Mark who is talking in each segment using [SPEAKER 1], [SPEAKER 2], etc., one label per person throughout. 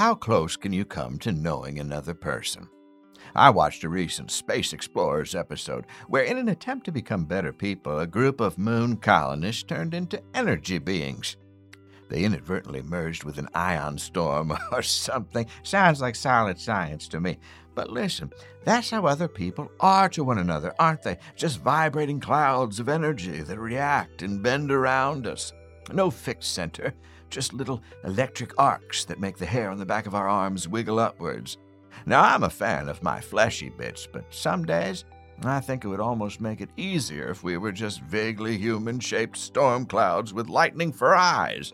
[SPEAKER 1] How close can you come to knowing another person? I watched a recent Space Explorers episode where, in an attempt to become better people, a group of moon colonists turned into energy beings. They inadvertently merged with an ion storm or something. Sounds like solid science to me. But listen, that's how other people are to one another, aren't they? Just vibrating clouds of energy that react and bend around us. No fixed center, just little electric arcs that make the hair on the back of our arms wiggle upwards. Now, I'm a fan of my fleshy bits, but some days I think it would almost make it easier if we were just vaguely human shaped storm clouds with lightning for eyes.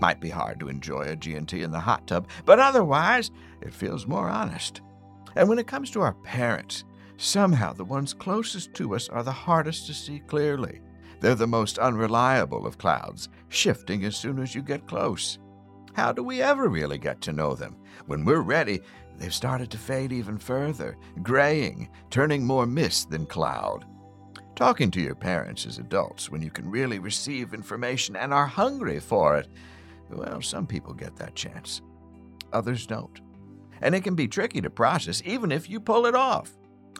[SPEAKER 1] Might be hard to enjoy a G&T in the hot tub, but otherwise, it feels more honest. And when it comes to our parents, somehow the ones closest to us are the hardest to see clearly. They're the most unreliable of clouds, shifting as soon as you get close. How do we ever really get to know them? When we're ready, they've started to fade even further, graying, turning more mist than cloud. Talking to your parents as adults when you can really receive information and are hungry for it, well, some people get that chance. Others don't. And it can be tricky to process even if you pull it off.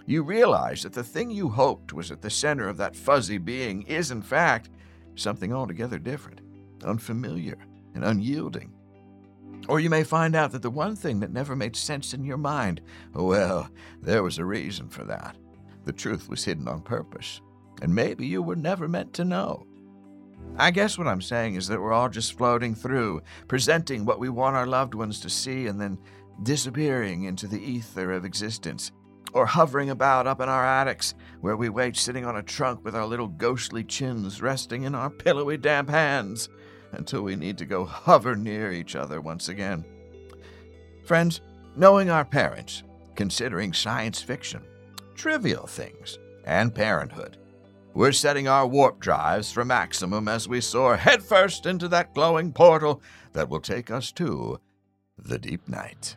[SPEAKER 1] You realize that the thing you hoped was at the center of that fuzzy being is, in fact, something altogether different, unfamiliar, and unyielding. Or you may find out that the one thing that never made sense in your mind, well, there was a reason for that. The truth was hidden on purpose, and maybe you were never meant to know. I guess what I'm saying is that we're all just floating through, presenting what we want our loved ones to see, and then disappearing into the ether of existence, or hovering about up in our attics, where we wait sitting on a trunk with our little ghostly chins resting in our pillowy damp hands, until we need to go hover near each other once again. Friends, knowing our parents, considering science fiction, trivial things, and parenthood, we're setting our warp drives for maximum as we soar headfirst into that glowing portal that will take us to the deep night.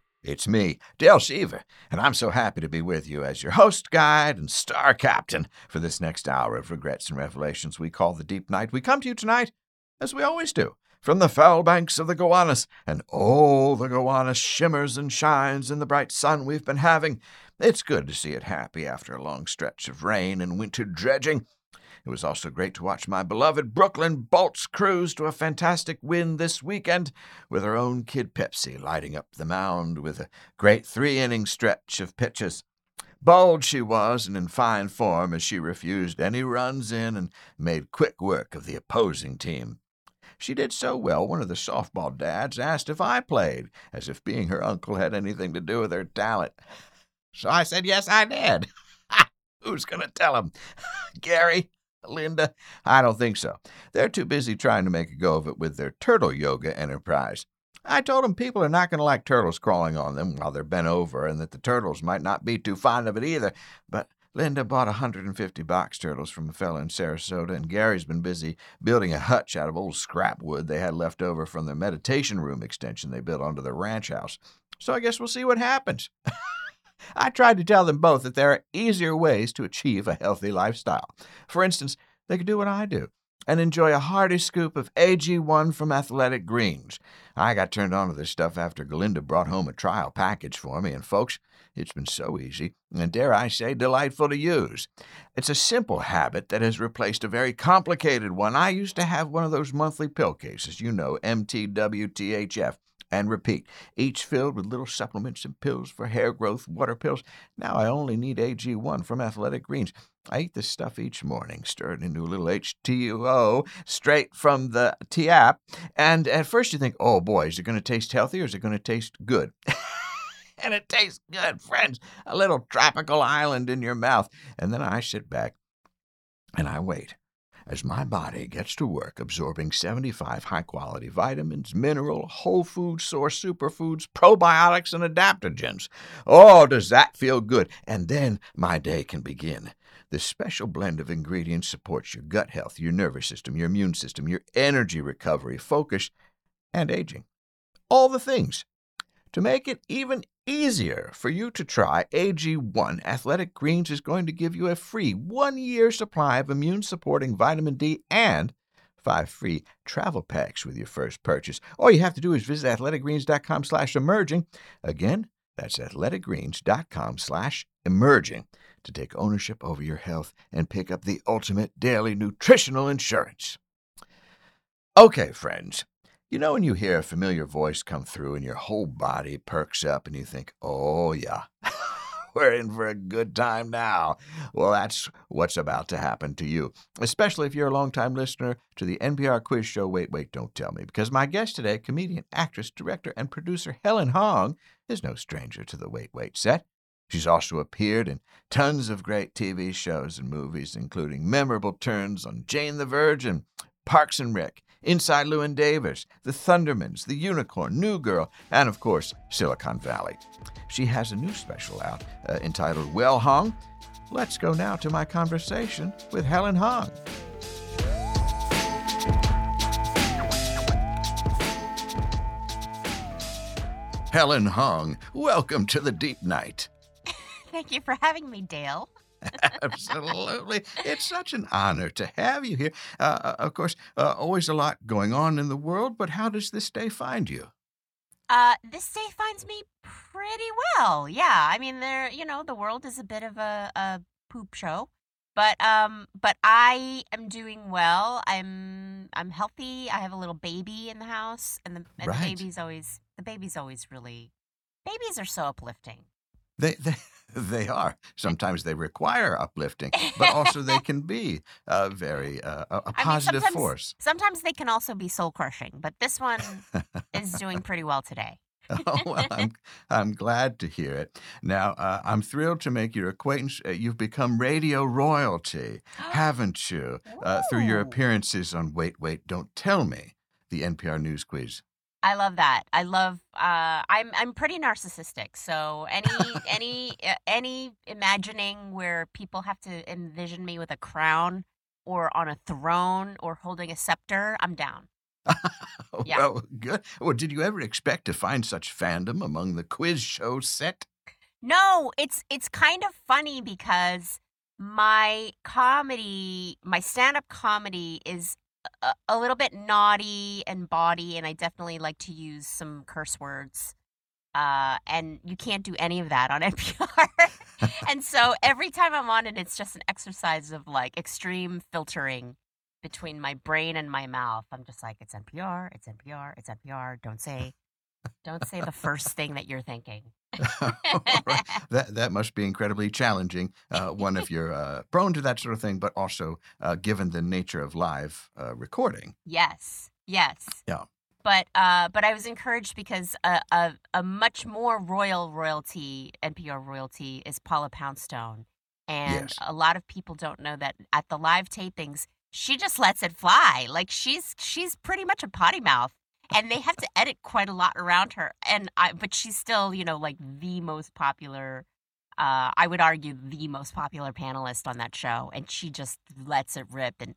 [SPEAKER 1] It's me, Dale Seaver, and I'm so happy to be with you as your host, guide, and star captain for this next hour of regrets and revelations we call the Deep Night. We come to you tonight, as we always do, from the foul banks of the Gowanus, and oh, the Gowanus shimmers and shines in the bright sun we've been having. It's good to see it happy after a long stretch of rain and winter dredging. It was also great to watch my beloved Brooklyn Bolts cruise to a fantastic win this weekend with her own kid Pepsi lighting up the mound with a great three inning stretch of pitches. Bold she was and in fine form as she refused any runs in and made quick work of the opposing team. She did so well, one of the softball dads asked if I played, as if being her uncle had anything to do with her talent. So I said, yes, I did. Who's going to tell him? Gary? Linda? I don't think so. They're too busy trying to make a go of it with their turtle yoga enterprise. I told them people are not going to like turtles crawling on them while they're bent over, and that the turtles might not be too fond of it either. But Linda bought a 150 box turtles from a fellow in Sarasota, and Gary's been busy building a hutch out of old scrap wood they had left over from their meditation room extension they built onto their ranch house. So I guess we'll see what happens. I tried to tell them both that there are easier ways to achieve a healthy lifestyle. For instance, they could do what I do and enjoy a hearty scoop of AG1 from Athletic Greens. I got turned on to this stuff after Galinda brought home a trial package for me, and folks, it's been so easy, and dare I say, delightful to use. It's a simple habit that has replaced a very complicated one. I used to have one of those monthly pill cases, you know, MTWTHF and repeat, each filled with little supplements and pills for hair growth, water pills. Now I only need AG1 from Athletic Greens. I eat this stuff each morning, stir it into a little H2O straight from the tap. And at first you think, oh boy, is it going to taste healthy or is it going to taste good? and it tastes good, friends. A little tropical island in your mouth. And then I sit back and I wait. As my body gets to work absorbing 75 high quality vitamins, mineral, whole food source superfoods, probiotics, and adaptogens. Oh, does that feel good? And then my day can begin. This special blend of ingredients supports your gut health, your nervous system, your immune system, your energy recovery, focus, and aging. All the things. To make it even easier for you to try AG1, Athletic Greens is going to give you a free one year supply of immune supporting vitamin D and five free travel packs with your first purchase. All you have to do is visit athleticgreens.com slash emerging. Again, that's athleticgreens.com slash emerging to take ownership over your health and pick up the ultimate daily nutritional insurance. Okay, friends. You know when you hear a familiar voice come through and your whole body perks up and you think, oh, yeah, we're in for a good time now. Well, that's what's about to happen to you, especially if you're a longtime listener to the NPR quiz show Wait, Wait, Don't Tell Me, because my guest today, comedian, actress, director, and producer Helen Hong, is no stranger to the Wait, Wait set. She's also appeared in tons of great TV shows and movies, including memorable turns on Jane the Virgin, Parks and Rec, Inside Llewyn Davis, The Thundermans, The Unicorn, New Girl, and of course, Silicon Valley. She has a new special out uh, entitled Well Hung. Let's go now to my conversation with Helen Hong. Helen Hong, welcome to the Deep Night.
[SPEAKER 2] Thank you for having me, Dale.
[SPEAKER 1] Absolutely. It's such an honor to have you here. Uh, uh, of course, uh, always a lot going on in the world, but how does this day find you?
[SPEAKER 2] Uh, this day finds me pretty well. Yeah, I mean, there, you know, the world is a bit of a, a poop show, but um, but I am doing well. I'm I'm healthy. I have a little baby in the house, and the, and
[SPEAKER 1] Right.
[SPEAKER 2] the baby's always the baby's always really. Babies are so uplifting.
[SPEAKER 1] They, they, they are. Sometimes they require uplifting, but also they can be uh, very uh, a, a
[SPEAKER 2] I mean,
[SPEAKER 1] positive
[SPEAKER 2] sometimes-
[SPEAKER 1] force.
[SPEAKER 2] Sometimes they can also be soul crushing, but this one is doing pretty well today.
[SPEAKER 1] oh, well, I'm, I'm glad to hear it. Now, uh, I'm thrilled to make your acquaintance. Uh, you've become radio royalty, haven't you? Uh, through your appearances on Wait, Wait, Don't Tell Me, the NPR News Quiz.
[SPEAKER 2] I love that. I love. Uh, I'm I'm pretty narcissistic. So any any uh, any imagining where people have to envision me with a crown or on a throne or holding a scepter, I'm down. Yeah.
[SPEAKER 1] Well, good. Well, did you ever expect to find such fandom among the quiz show set?
[SPEAKER 2] No, it's it's kind of funny because my comedy, my stand-up comedy is a, a little bit naughty and bawdy, and I definitely like to use some curse words. Uh, and you can't do any of that on NPR. and so every time I'm on it, it's just an exercise of like extreme filtering between my brain and my mouth. I'm just like, it's NPR, it's NPR, it's NPR. Don't say, don't say the first thing that you're thinking.
[SPEAKER 1] Right. That that must be incredibly challenging. Uh, one, if you're uh, prone to that sort of thing, but also uh, given the nature of live uh, recording.
[SPEAKER 2] Yes, yes.
[SPEAKER 1] Yeah.
[SPEAKER 2] But uh, but I was encouraged because a, a a much more royal royalty, NPR royalty, is Paula Poundstone, and
[SPEAKER 1] Yes.
[SPEAKER 2] a lot of people don't know that at the live tapings, she just lets it fly. Like she's she's pretty much a potty mouth, and they have to edit quite a lot around her. And I, but she's still, you know, like the most popular. Uh, I would argue the most popular panelist on that show, and she just lets it rip. And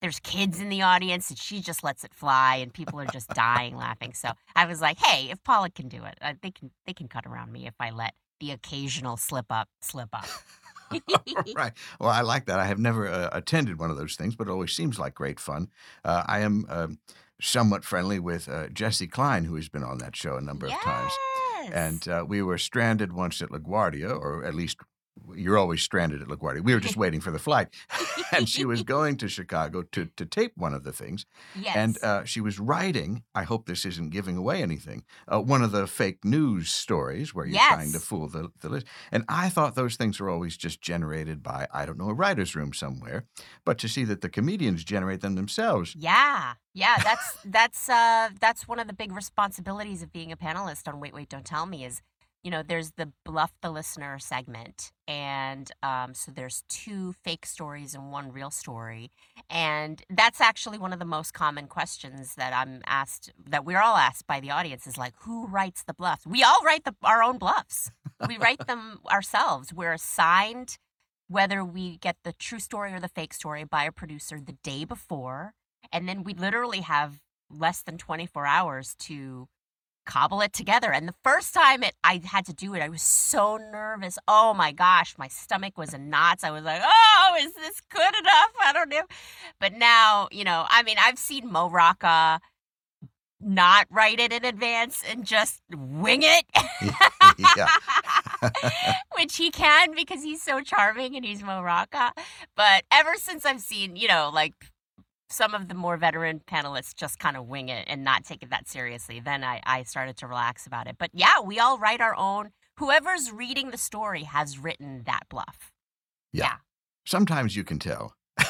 [SPEAKER 2] there's kids in the audience, and she just lets it fly, and people are just dying laughing. So I was like, hey, if Paula can do it, uh, they can they can cut around me if I let the occasional slip up slip up.
[SPEAKER 1] right. Well, I like that. I have never uh, attended one of those things, but it always seems like great fun. Uh, I am um, somewhat friendly with uh, Jessi Klein, who has been on that show a number of times. And uh, we were stranded once at LaGuardia, or at least you're always stranded at LaGuardia. We were just waiting for the flight. and she was going to Chicago to, to tape one of the things.
[SPEAKER 2] yes.
[SPEAKER 1] And uh, she was writing, I hope this isn't giving away anything, uh, one of the fake news stories where you're trying to fool the, the list. And I thought those things were always just generated by, I don't know, a writer's room somewhere. But to see that the comedians generate them themselves,
[SPEAKER 2] Yeah, yeah, that's that's uh that's one of the big responsibilities of being a panelist on Wait Wait Don't Tell Me is you know, there's the bluff the listener segment, and um, so there's two fake stories and one real story, and that's actually one of the most common questions that I'm asked, that we're all asked by the audience, is like, who writes the bluffs? We all write the, our own bluffs. We write them ourselves. We're assigned whether we get the true story or the fake story by a producer the day before, and then we literally have less than 24 hours to cobble it together. And the first time it I had to do it, I was so nervous. Oh my gosh, my stomach was in knots. I was like, "Oh, is this good enough?" I don't know. But now, you know, I mean, I've seen Mo Rocca not write it in advance and just wing it. Which he can because he's so charming and he's Mo Rocca. But ever since I've seen, you know, like some of the more veteran panelists just kind of wing it and not take it that seriously, then I, I started to relax about it. But yeah, we all write our own. Whoever's reading the story has written that bluff.
[SPEAKER 1] Yeah. Sometimes you can tell.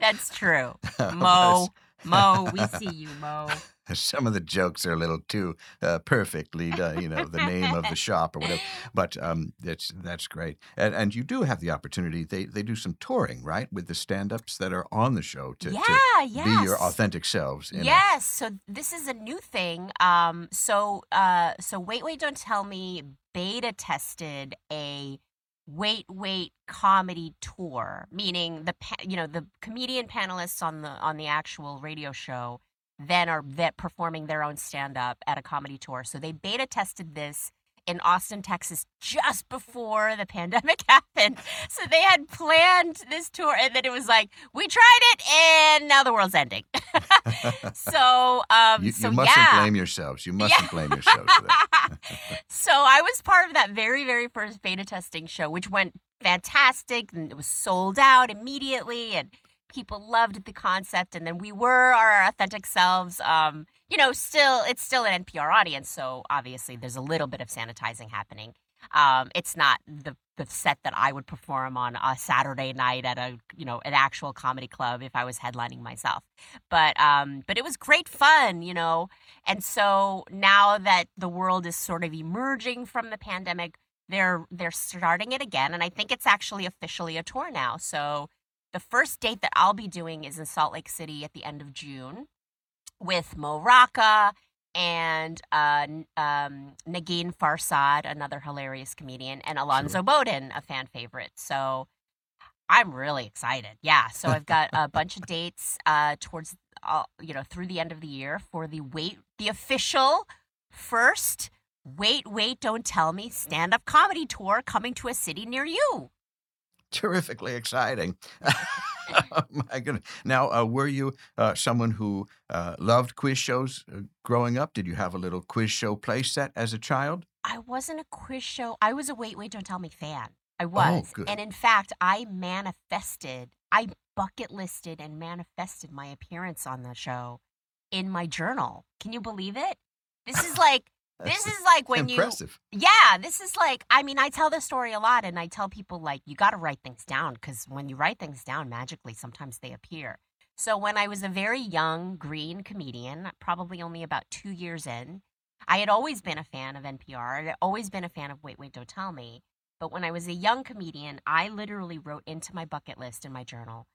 [SPEAKER 2] That's true. Mo, Mo, we see you, Mo.
[SPEAKER 1] Some of the jokes are a little too uh, perfectly, done, you know, the name of the shop or whatever. But um, that's that's great, and and you do have the opportunity. They they do some touring, right, with the stand-ups that are on the show to,
[SPEAKER 2] yeah,
[SPEAKER 1] to
[SPEAKER 2] yes.
[SPEAKER 1] be your authentic selves.
[SPEAKER 2] Yes, so this is a new thing. Um, so uh, so wait, wait, don't tell me. Beta tested a wait, wait comedy tour, meaning the you know the comedian panelists on the on the actual radio show then are that performing their own stand up at a comedy tour. So they beta tested this in Austin, Texas, just before the pandemic happened. So they had planned this tour, and then it was like, we tried it, and now the world's ending. so, um,
[SPEAKER 1] You,
[SPEAKER 2] so
[SPEAKER 1] you mustn't
[SPEAKER 2] yeah.
[SPEAKER 1] blame yourselves. You mustn't blame yourselves
[SPEAKER 2] so I was part of that very, very first beta testing show, which went fantastic, and it was sold out immediately, and people loved the concept. And then we were our authentic selves. Um, you know, still, it's still an NPR audience, so obviously there's a little bit of sanitizing happening. Um, it's not the the set that I would perform on a Saturday night at a you know an actual comedy club if I was headlining myself. But um, but it was great fun, you know. And so now that the world is sort of emerging from the pandemic, they're they're starting it again, and I think it's actually officially a tour now. So the first date that I'll be doing is in Salt Lake City at the end of June with Mo Rocca and uh, um, Negin Farsad, another hilarious comedian, and Alonzo Bodden, a fan favorite. So I'm really excited. Yeah. So I've got a bunch of dates uh, towards, uh, you know, through the end of the year for the wait, the official first Wait, Wait, Don't Tell Me stand up comedy tour coming to a city near you.
[SPEAKER 1] Terrifically exciting. My goodness. Now, uh, were you uh, someone who uh, loved quiz shows uh, growing up? Did you have a little quiz show play set as a child?
[SPEAKER 2] I wasn't a quiz show. I was a Wait, Wait, Don't Tell Me fan. I was.
[SPEAKER 1] Oh, good.
[SPEAKER 2] And in fact, I manifested, I bucket listed and manifested my appearance on the show in my journal. Can you believe it? This is like, this is like when you. Yeah, this is like, I mean, I tell this story a lot and I tell people, like, you got to write things down because when you write things down, magically, sometimes they appear. So when I was a very young green comedian, probably only about two years in, I had always been a fan of NPR. I had always been a fan of Wait, Wait, Don't Tell Me. But when I was a young comedian, I literally wrote into my bucket list in my journal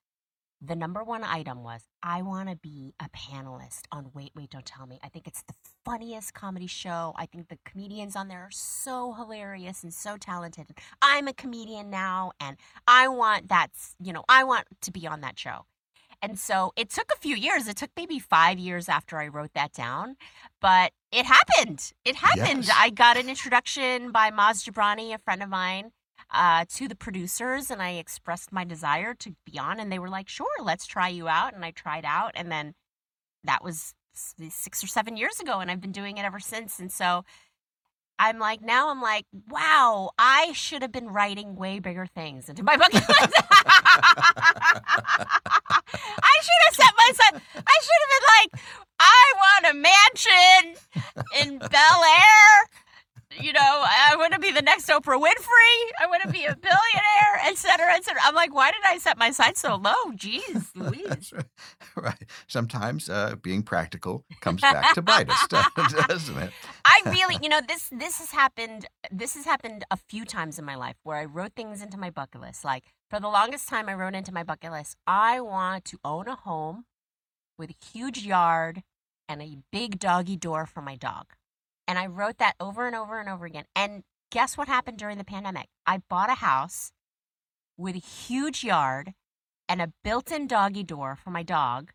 [SPEAKER 2] the number one item was I want to be a panelist on Wait, Wait, Don't Tell Me. I think it's the funniest comedy show. I think the comedians on there are so hilarious and so talented. I'm a comedian now, and I want that's, you know, I want to be on that show. And so it took a few years. It took maybe five years after I wrote that down, but it happened. It happened.
[SPEAKER 1] Yes.
[SPEAKER 2] I got an introduction by Maz Jobrani, a friend of mine, uh, to the producers, and I expressed my desire to be on, and they were like, "Sure, let's try you out." And I tried out, and then that was six or seven years ago, and I've been doing it ever since. And so I'm like, now I'm like, wow, I should have been writing way bigger things into my bucket list. I should have set myself. I should have been like, I want a mansion in Bel Air. You know, I want to be the next Oprah Winfrey. I want to be a billionaire, et cetera, et cetera. I'm like, why did I set my sights so low? Jeez, Louise.
[SPEAKER 1] Right. right. Sometimes uh, being practical comes back to bite us, doesn't it?
[SPEAKER 2] I really, you know, this this has happened. This has happened a few times in my life where I wrote things into my bucket list. Like for the longest time, I wrote into my bucket list, I want to own a home with a huge yard and a big doggy door for my dog. And I wrote that over and over and over again. And guess what happened during the pandemic? I bought a house with a huge yard and a built-in doggy door for my dog.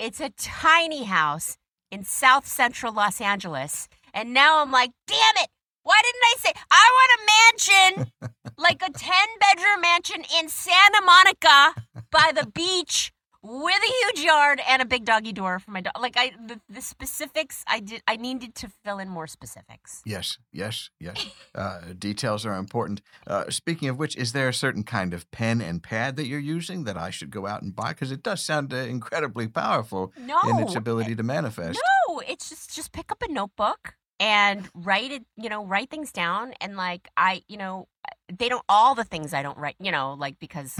[SPEAKER 2] It's a tiny house in South Central Los Angeles. And now I'm like, damn it. Why didn't I say I want a mansion, like a 10 bedroom mansion in Santa Monica by the beach with a huge yard and a big doggy door for my dog? Like I the, the specifics I did I needed to fill in more specifics.
[SPEAKER 1] Yes, yes, yes. Uh, details are important. Uh, speaking of which, is there a certain kind of pen and pad that you're using that I should go out and buy? Because it does sound uh, incredibly powerful
[SPEAKER 2] No.
[SPEAKER 1] in its ability to manifest.
[SPEAKER 2] No, it's just just pick up a notebook and write it, you know, write things down and like I, you know, they don't all the things I don't write, you know, like because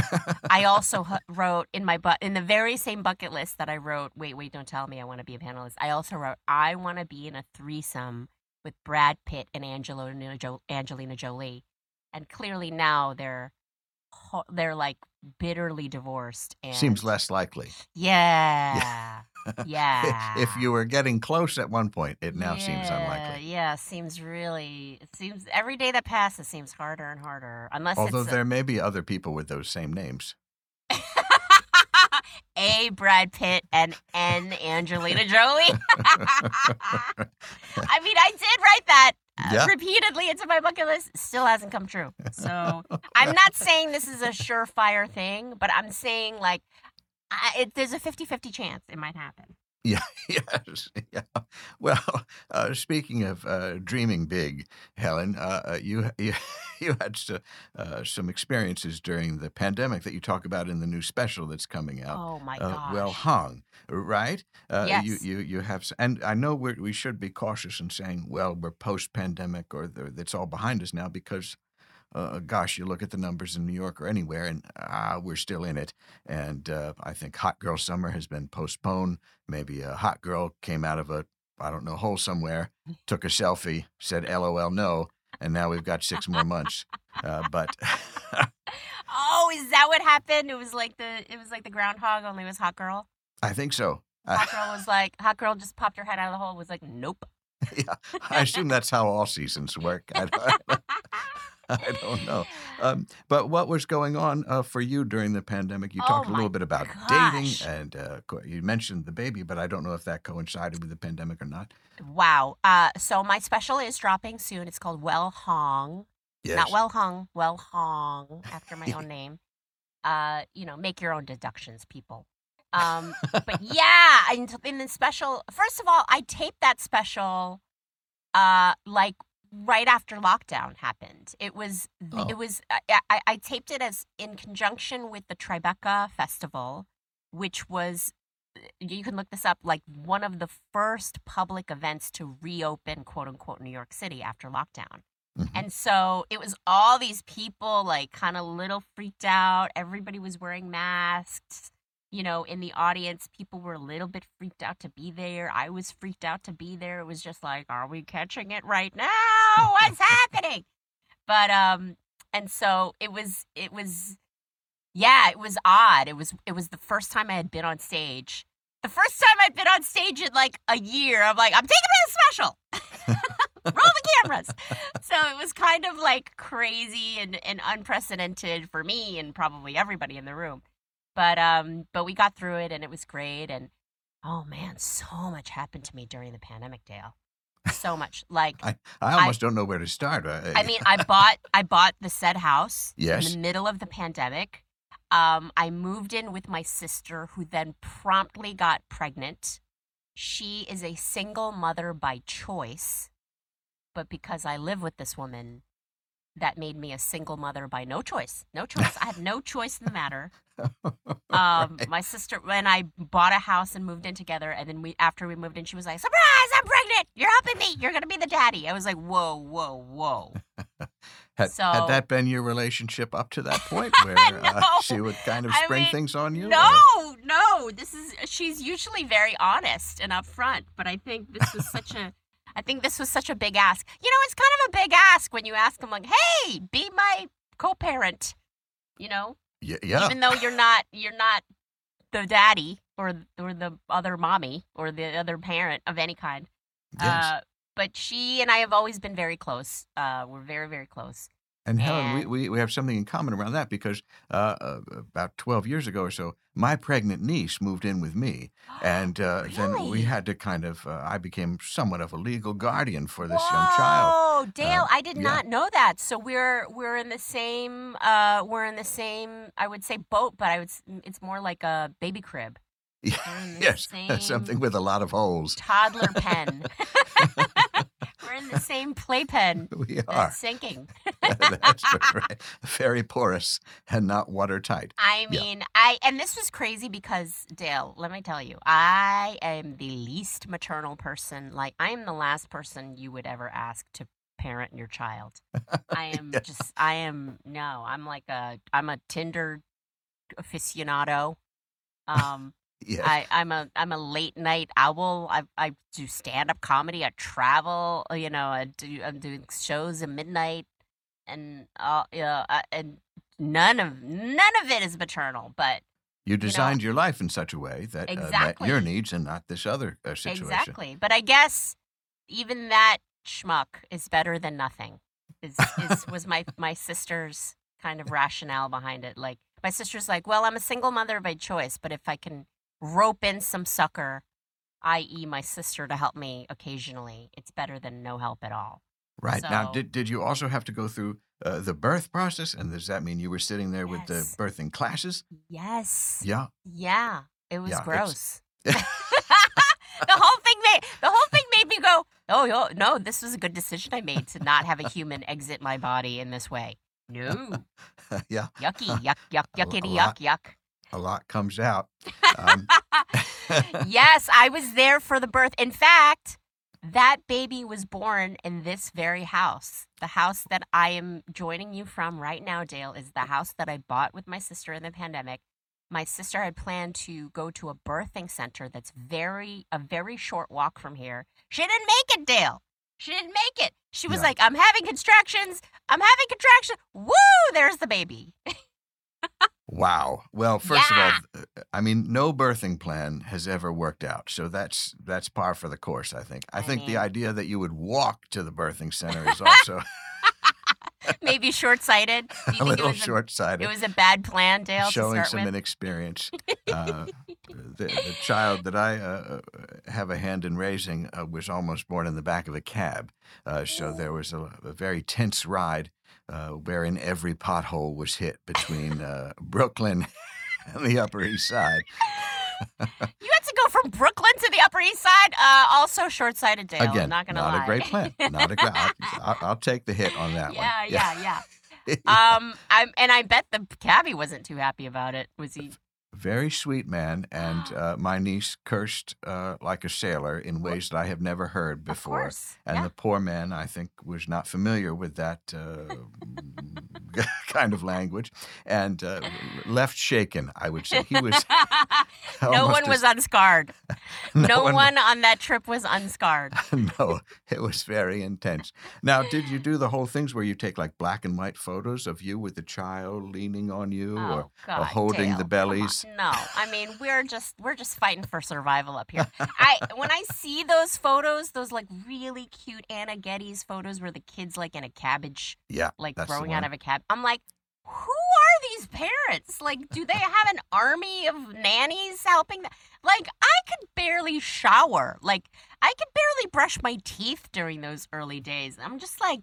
[SPEAKER 2] I also h- wrote in my but in the very same bucket list that I wrote, wait, wait, don't tell me I want to be a panelist. I also wrote I want to be in a threesome with Brad Pitt and Angelina jo- Angelina Jolie. And clearly now they're they're like bitterly divorced and
[SPEAKER 1] Seems less likely.
[SPEAKER 2] Yeah. Yeah.
[SPEAKER 1] if you were getting close at one point, it now seems unlikely.
[SPEAKER 2] Yeah, seems really. It seems every day that passes seems harder and harder. Unless
[SPEAKER 1] Although there may be other people with those same names.
[SPEAKER 2] a Brad Pitt and N Angelina Jolie. I mean, I did write that
[SPEAKER 1] Yeah.
[SPEAKER 2] repeatedly into my bucket list. Still hasn't come true. So I'm not saying this is a surefire thing, but I'm saying like I, it, there's a 50-50 chance it might happen.
[SPEAKER 1] Yeah, yes, yeah. Well, uh, speaking of uh, dreaming big, Helen, uh, uh, you you you had s- uh, some experiences during the pandemic that you talk about in the new special that's coming out.
[SPEAKER 2] Oh my
[SPEAKER 1] uh,
[SPEAKER 2] gosh.
[SPEAKER 1] well hung, right? Uh, You
[SPEAKER 2] Yes.
[SPEAKER 1] you you have, and I know we we should be cautious in saying, well, we're post pandemic or the, it's all behind us now because. Uh, gosh, you look at the numbers in New York or anywhere, and ah, we're still in it. And uh, I think Hot Girl Summer has been postponed. Maybe a hot girl came out of a, I don't know, hole somewhere, took a selfie, said LOL no, and now we've got six more months. Uh, but
[SPEAKER 2] Oh, is that what happened? It was like the it was like the groundhog, only was hot girl.
[SPEAKER 1] I think so.
[SPEAKER 2] Hot girl was like hot girl just popped her head out of the hole. Was like nope.
[SPEAKER 1] yeah, I assume that's how all seasons work. I don't, know. Um, but what was going on uh, for you during the pandemic? You
[SPEAKER 2] Oh
[SPEAKER 1] talked a little bit about
[SPEAKER 2] gosh.
[SPEAKER 1] dating, and uh, you mentioned the baby, but I don't know if that coincided with the pandemic or not.
[SPEAKER 2] Wow. Uh, so my special is dropping soon. It's called Well Hong.
[SPEAKER 1] Yes.
[SPEAKER 2] Not Well Hung. Well Hong after my own name. Uh, you know, make your own deductions, people. Um, but yeah, in, in the special, first of all, I taped that special, uh, like right after lockdown happened. It was,
[SPEAKER 1] Oh.
[SPEAKER 2] it was, I, I, I taped it as in conjunction with the Tribeca Festival, which was, you can look this up, like one of the first public events to reopen, quote unquote, New York City after lockdown.
[SPEAKER 1] Mhm.
[SPEAKER 2] And so it was all these people like kind of little freaked out. Everybody was wearing masks. You know, in the audience, people were a little bit freaked out to be there. I was freaked out to be there. It was just like, are we catching it right now? What's happening? But um and so it was it was yeah, it was odd. It was it was the first time I had been on stage. The first time I'd been on stage in like a year. I'm like, I'm taking a special. Roll the cameras. So it was kind of like crazy and, and unprecedented for me and probably everybody in the room. But um but we got through it and it was great and oh man, so much happened to me during the pandemic, Dale. So much. Like
[SPEAKER 1] I almost don't know where to start. Uh,
[SPEAKER 2] I mean, I bought I bought the said house
[SPEAKER 1] Yes.
[SPEAKER 2] in the middle of the pandemic. Um, I moved in with my sister, who then promptly got pregnant. She is a single mother by choice, but because I live with this woman, that made me a single mother by no choice. No choice. I had no choice in the matter. Um, my sister and I bought a house and moved in together, and then we after we moved in, she was like, "Surprise! I'm pregnant. You're helping me. You're gonna be the daddy." I was like, "Whoa, whoa, whoa."
[SPEAKER 1] Had,
[SPEAKER 2] So-
[SPEAKER 1] had that been your relationship up to that point where uh, she would kind of
[SPEAKER 2] I
[SPEAKER 1] spring
[SPEAKER 2] mean,
[SPEAKER 1] things on you? or-
[SPEAKER 2] No, no. This is she's usually very honest and upfront, but I think this was such a I think this was such a big ask. You know, it's kind of a big ask when you ask them like, "Hey, be my co-parent." You know,
[SPEAKER 1] Y- yeah.
[SPEAKER 2] even though you're not you're not the daddy or or the other mommy or the other parent of any kind.
[SPEAKER 1] yes.
[SPEAKER 2] Uh, but she and I have always been very close. Uh, we're very very close.
[SPEAKER 1] And Helen, we, we, we have something in common around that because uh, uh, about 12 years ago or so, my pregnant niece moved in with me. And uh, then we had to kind of, uh, I became somewhat of a legal guardian for this young child.
[SPEAKER 2] Oh, Dale, I did
[SPEAKER 1] yeah.
[SPEAKER 2] not know that. So we're we're in the same uh we're in the same I would say boat, but I would, it's more like a baby crib. The
[SPEAKER 1] yes, something with a lot of holes.
[SPEAKER 2] toddler pen. in the same playpen
[SPEAKER 1] We are.
[SPEAKER 2] sinking.
[SPEAKER 1] That's right. Very porous and not watertight.
[SPEAKER 2] I
[SPEAKER 1] Yeah.
[SPEAKER 2] mean, I and this was crazy because Dale, let me tell you, I am the least maternal person. Like I am the last person you would ever ask to parent your child. I am
[SPEAKER 1] Yeah.
[SPEAKER 2] just I am no, I'm like a I'm a Tinder aficionado. Um
[SPEAKER 1] Yes.
[SPEAKER 2] I, I'm a I'm a late night owl. I I do stand up comedy. I travel. uh, You know, I do I'm doing shows at midnight, and uh, yeah, uh, and none of none of it is maternal. But
[SPEAKER 1] you designed your life in such a way that uh, met your needs and not this other uh, situation.
[SPEAKER 2] exactly. But I guess even that schmuck is better than nothing. Is is was my my sister's kind of rationale behind it. Like my sister's like, well, I'm a single mother by choice, but if I can rope in some sucker, i.e., my sister, to help me occasionally, it's better than no help at all.
[SPEAKER 1] Right. Now, did, did you also have to go through uh, the birth process? And does that mean you were sitting there with the birthing classes?
[SPEAKER 2] Yes.
[SPEAKER 1] Yeah.
[SPEAKER 2] Yeah. It was
[SPEAKER 1] Yeah,
[SPEAKER 2] gross. the whole thing made the whole thing made me go, oh, yo, no, this was a good decision I made to not have a human exit my body in this way. No,
[SPEAKER 1] yeah.
[SPEAKER 2] yucky, yuck, yuck, yuckity, yuck, yuck.
[SPEAKER 1] A lot comes out. Um,
[SPEAKER 2] yes, I was there for the birth. In fact, that baby was born in this very house. The house that I am joining you from right now, Dale, is the house that I bought with my sister in the pandemic. My sister had planned to go to a birthing center that's very a very short walk from here. She didn't make it, Dale. She didn't make it. She was
[SPEAKER 1] Yeah.
[SPEAKER 2] like, "I'm having contractions. I'm having contractions. Woo! There's the baby."
[SPEAKER 1] wow. Well, first
[SPEAKER 2] Yeah.
[SPEAKER 1] of all, uh, I mean, no birthing plan has ever worked out. So that's that's par for the course, I think. I,
[SPEAKER 2] I
[SPEAKER 1] think the idea that you would walk to the birthing center is also
[SPEAKER 2] Maybe short-sighted.
[SPEAKER 1] A
[SPEAKER 2] it
[SPEAKER 1] little
[SPEAKER 2] was a
[SPEAKER 1] short sighted.
[SPEAKER 2] It was a bad plan, Dale.
[SPEAKER 1] showing some
[SPEAKER 2] with.
[SPEAKER 1] inexperience. Uh, the, the child that I uh, uh, have a hand in raising uh, was almost born in the back of a cab. Uh, so there was a, a very tense ride uh, wherein every pothole was hit between uh, Brooklyn and the Upper East Side.
[SPEAKER 2] you had to go from Brooklyn to the Upper East Side. Uh, also short-sighted, Dale.
[SPEAKER 1] Again,
[SPEAKER 2] not gonna
[SPEAKER 1] not
[SPEAKER 2] lie.
[SPEAKER 1] a great plan. Not a great. I'll, I'll, take the hit on that
[SPEAKER 2] yeah,
[SPEAKER 1] one.
[SPEAKER 2] yeah, yeah. um, I'm, and I bet the cabbie wasn't too happy about it. Was he?
[SPEAKER 1] Very sweet man, and uh, my niece cursed uh, like a sailor in ways that I have never heard
[SPEAKER 2] Of
[SPEAKER 1] before.
[SPEAKER 2] course.
[SPEAKER 1] And
[SPEAKER 2] yeah.
[SPEAKER 1] the poor man, I think, was not familiar with that uh, kind of language and uh, left shaken, I would say. He was.
[SPEAKER 2] no one was
[SPEAKER 1] as-
[SPEAKER 2] unscarred. No,
[SPEAKER 1] one-
[SPEAKER 2] one on that trip was unscarred.
[SPEAKER 1] no, it was very intense. Now, did you do the whole things where you take like black and white photos of you with the child leaning on you
[SPEAKER 2] Oh
[SPEAKER 1] or,
[SPEAKER 2] God,
[SPEAKER 1] or holding
[SPEAKER 2] Dale,
[SPEAKER 1] the bellies?
[SPEAKER 2] No, I mean we're just we're just fighting for survival up here. I when I see those photos, those like really cute Anne Geddes photos where the kids like in a cabbage
[SPEAKER 1] Yeah,
[SPEAKER 2] like growing out of a cab. I'm like, who are these parents? Like, do they have an army of nannies helping them? Like, I could barely shower. Like, I could barely brush my teeth during those early days. I'm just like,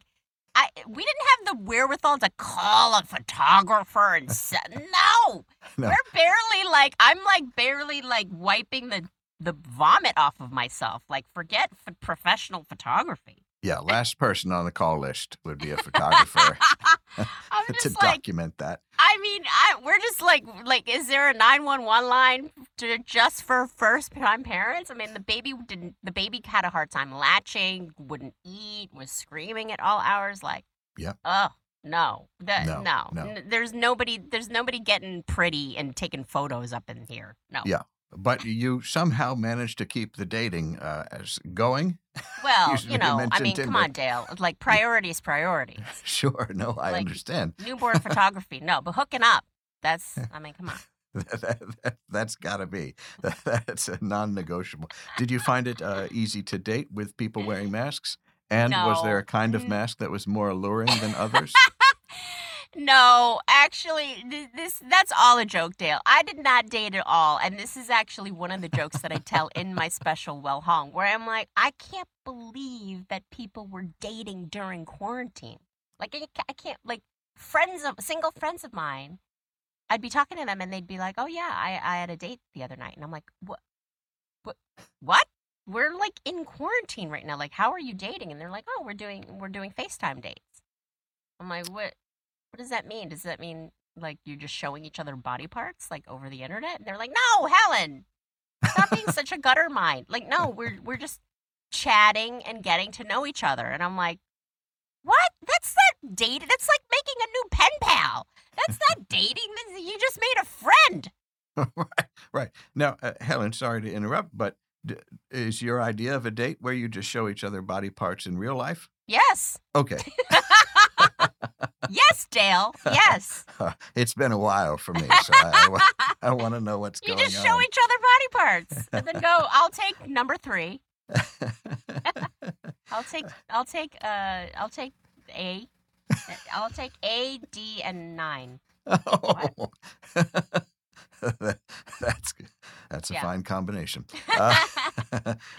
[SPEAKER 2] I we didn't have the wherewithal to call a photographer and say, no.
[SPEAKER 1] No.
[SPEAKER 2] We're barely like I'm like barely like wiping the the vomit off of myself. Like, forget f- professional photography.
[SPEAKER 1] Yeah, last person on the call list would be a photographer to
[SPEAKER 2] like,
[SPEAKER 1] document that.
[SPEAKER 2] I mean, I, we're just like, like, is there a nine one one line to, just for first time parents? I mean, the baby didn't. The baby had a hard time latching, wouldn't eat, was screaming at all hours. Like,
[SPEAKER 1] yeah,
[SPEAKER 2] Oh no, the,
[SPEAKER 1] No,
[SPEAKER 2] no,
[SPEAKER 1] no.
[SPEAKER 2] N- There's nobody. There's nobody getting pretty and taking photos up in here. No.
[SPEAKER 1] Yeah. But you somehow managed to keep the dating uh, as going.
[SPEAKER 2] Well,
[SPEAKER 1] Usually
[SPEAKER 2] you know, I mean, come on, Dale. Like priorities, priorities.
[SPEAKER 1] Sure, no, I
[SPEAKER 2] Like-
[SPEAKER 1] understand.
[SPEAKER 2] Newborn photography, no, but hooking up. That's. I mean, come on.
[SPEAKER 1] that, that, that's got to be that's a non-negotiable. Did you find it uh, easy to date with people wearing masks? And was there a kind of mask that was more alluring than others?
[SPEAKER 2] No, actually, th- this that's all a joke, Dale. I did not date at all, and this is actually one of the jokes that I tell in my special Well Hung, where I'm like, I can't believe that people were dating during quarantine. Like, I, I can't like friends of single friends of mine. I'd be talking to them, and they'd be like, "Oh yeah, I I had a date the other night," and I'm like, "What? What? What?" We're like in quarantine right now. Like, how are you dating? And they're like, "Oh, we're doing we're doing FaceTime dates." I'm like, "What? What does that mean? Does that mean like you're just showing each other body parts like over the internet? And they're like, "No, Helen, stop being such a gutter mind." Like, no, we're we're just chatting and getting to know each other. And I'm like, "What? That's not dating. That's like making a new pen pal. That's not dating. You just made a friend."
[SPEAKER 1] right, right. Now, uh, Helen, sorry to interrupt, but d- is your idea of a date where you just show each other body parts in real life?
[SPEAKER 2] Yes.
[SPEAKER 1] Okay,
[SPEAKER 2] Yes, Dale. Yes.
[SPEAKER 1] it's been a while for me, so I, I, want to know what's
[SPEAKER 2] You
[SPEAKER 1] going on.
[SPEAKER 2] You just
[SPEAKER 1] on.
[SPEAKER 2] show each other body parts and then go, I'll take number three. I'll take I'll take uh I'll take A. I'll take A, D, and nine.
[SPEAKER 1] Oh. That- that's good. That's a
[SPEAKER 2] Yeah.
[SPEAKER 1] fine combination. Uh,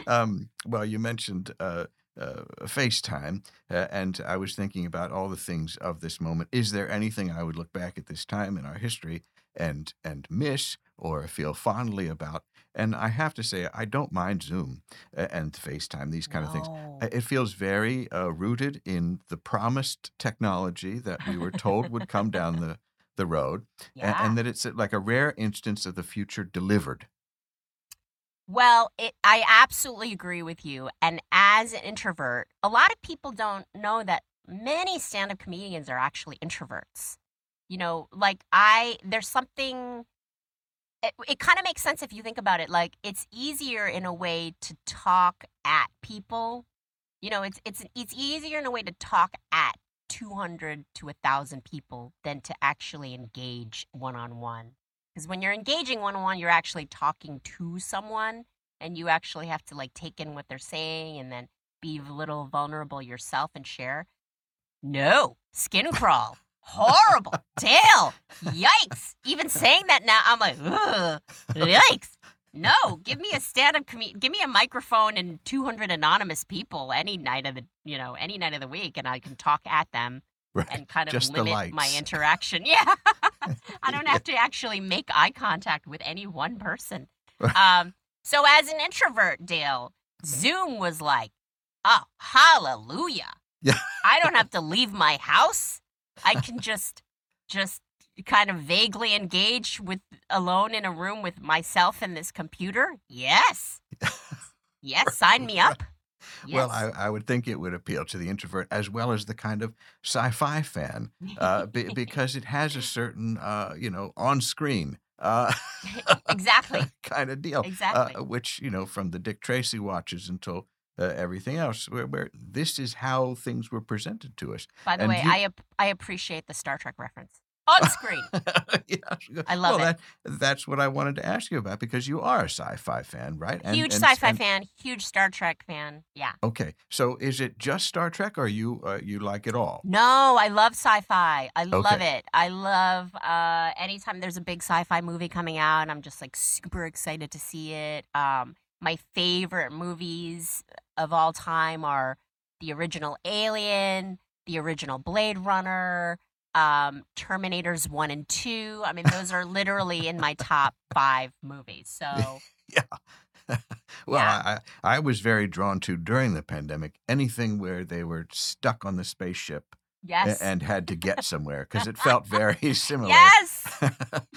[SPEAKER 1] um, well, you mentioned uh, uh, FaceTime, uh, and I was thinking about all the things of this moment. Is there anything I would look back at this time in our history and and miss or feel fondly about? And I have to say, I don't mind Zoom uh, and FaceTime, these kind of things. It feels very uh, rooted in the promised technology that we were told would come down the, the road,
[SPEAKER 2] Yeah.
[SPEAKER 1] and, that it's like a rare instance of the future delivered.
[SPEAKER 2] Well, it, I absolutely agree with you. And as an introvert, a lot of people don't know that many stand up comedians are actually introverts. You know, like I, there's something, it, it kind of makes sense if you think about it. Like it's easier in a way to talk at people. You know, it's, it's, it's easier in a way to talk at 200 to 1,000 people than to actually engage one on one. Because when you're engaging one on one, you're actually talking to someone and you actually have to like take in what they're saying and then be a little vulnerable yourself and share. No, skin crawl. Horrible. Tail. Yikes. Even saying that now, I'm like, ugh, yikes. No, give me a stand up comedian, give me a microphone and 200 anonymous people any night of the, you know, any night of the week and I can talk at them
[SPEAKER 1] Right.
[SPEAKER 2] and kind of
[SPEAKER 1] Just
[SPEAKER 2] limit my interaction. Yeah. I don't have to actually make eye contact with any one person. Um, so as an introvert, Dale, Zoom was like, oh, hallelujah.
[SPEAKER 1] Yeah.
[SPEAKER 2] I don't have to leave my house. I can just just kind of vaguely engage with alone in a room with myself and this computer. Yes. Yes, sign me up.
[SPEAKER 1] Well, I, I would think it would appeal to the introvert as well as the kind of sci-fi fan, uh, be, because it has a certain, uh, you know, on-screen uh,
[SPEAKER 2] exactly.
[SPEAKER 1] kind of deal.
[SPEAKER 2] Exactly.
[SPEAKER 1] Uh, which you know, from the Dick Tracy watches until uh, everything else, where, where this is how things were presented to us.
[SPEAKER 2] By the
[SPEAKER 1] and
[SPEAKER 2] way,
[SPEAKER 1] you-
[SPEAKER 2] I ap- I appreciate the Star Trek reference on screen.
[SPEAKER 1] yeah,
[SPEAKER 2] I love
[SPEAKER 1] well,
[SPEAKER 2] it.
[SPEAKER 1] That, that's what I wanted to ask you about because you are a sci-fi fan, right? And-
[SPEAKER 2] huge
[SPEAKER 1] and-
[SPEAKER 2] sci-fi
[SPEAKER 1] and-
[SPEAKER 2] fan, huge Star Trek fan. Yeah.
[SPEAKER 1] Okay, so is it just Star Trek, or you uh, you like it all?
[SPEAKER 2] No, I love sci-fi. I love it. I love uh anytime there's a big sci-fi movie coming out, I'm just like super excited to see it. Um my favorite movies of all time are the original Alien, the original Blade Runner, um Terminators 1 and 2. I mean, those are literally in my top 5 movies. So,
[SPEAKER 1] Yeah. well,
[SPEAKER 2] Yeah.
[SPEAKER 1] I, I was very drawn to during the pandemic anything where they were stuck on the spaceship
[SPEAKER 2] Yes.
[SPEAKER 1] and had to get somewhere because it felt very similar.
[SPEAKER 2] yes.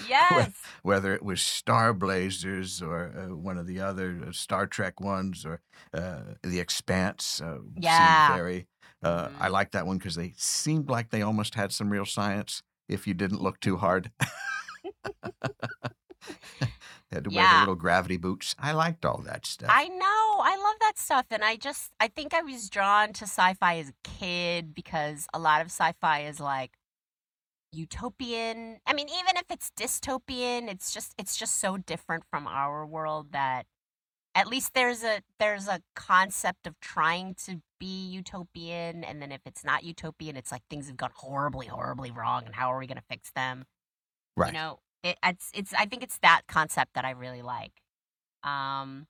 [SPEAKER 2] Yes.
[SPEAKER 1] Whether it was Star Blazers or uh, one of the other uh, Star Trek ones or uh, The Expanse, uh,
[SPEAKER 2] Yeah.
[SPEAKER 1] seemed very. Uh, I like that one because they seemed like they almost had some real science if you didn't look too hard. had to wear the little gravity boots. I liked all that stuff.
[SPEAKER 2] I know. I love that stuff. And I just, I think I was drawn to sci fi as a kid because a lot of sci fi is like utopian. I mean, even if it's dystopian, it's just, it's just so different from our world that at least there's a, there's a concept of trying to be utopian. And then if it's not utopian, it's like things have gone horribly, horribly wrong. And how are we going to fix them?
[SPEAKER 1] right.
[SPEAKER 2] you know it, it's it's i think it's that concept that i really like um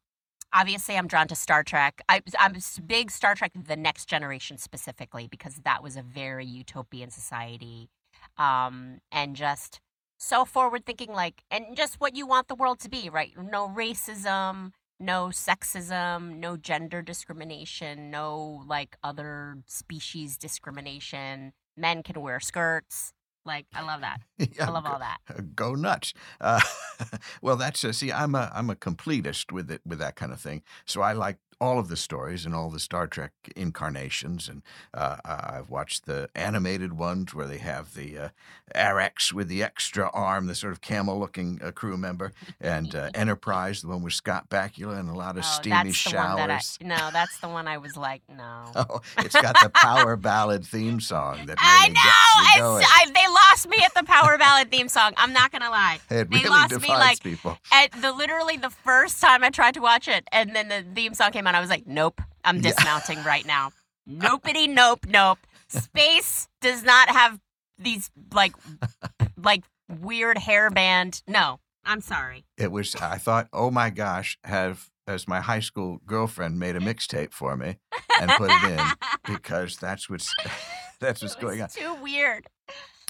[SPEAKER 2] obviously i'm drawn to star trek I, i'm a big star trek the next generation specifically because that was a very utopian society um and just so forward thinking like and just what you want the world to be right no racism no sexism no gender discrimination no like other species discrimination. Men can wear skirts like i love that
[SPEAKER 1] Yeah,
[SPEAKER 2] I love
[SPEAKER 1] go-
[SPEAKER 2] all that.
[SPEAKER 1] Go nuts! Uh, well, that's uh, see, I'm a I'm a completist with it with that kind of thing. So I like all of the stories and all the Star Trek incarnations, and uh, I- I've watched the animated ones where they have the uh, Arex with the extra arm, the sort of camel-looking uh, crew member, and uh, Enterprise, the one with Scott Bakula and a lot of
[SPEAKER 2] Oh,
[SPEAKER 1] steamy
[SPEAKER 2] that's the
[SPEAKER 1] showers.
[SPEAKER 2] one that I no, that's the one I was like, no.
[SPEAKER 1] Oh, it's got the power ballad theme song that
[SPEAKER 2] I
[SPEAKER 1] really gets you going.
[SPEAKER 2] It's, I, they lost me at the Power Ballad theme song. I'm not gonna lie.
[SPEAKER 1] it
[SPEAKER 2] they
[SPEAKER 1] really
[SPEAKER 2] lost me, like,
[SPEAKER 1] people.
[SPEAKER 2] At the literally the first time I tried to watch it, and then the theme song came on, I was like, nope, I'm
[SPEAKER 1] Yeah.
[SPEAKER 2] dismounting right now. Nopity, nope, nope. Space does not have these like like weird hairband. No, I'm sorry.
[SPEAKER 1] it was i thought oh my gosh have as my high school girlfriend made a mixtape for me and put it in because that's what's that's what's going on
[SPEAKER 2] Too weird.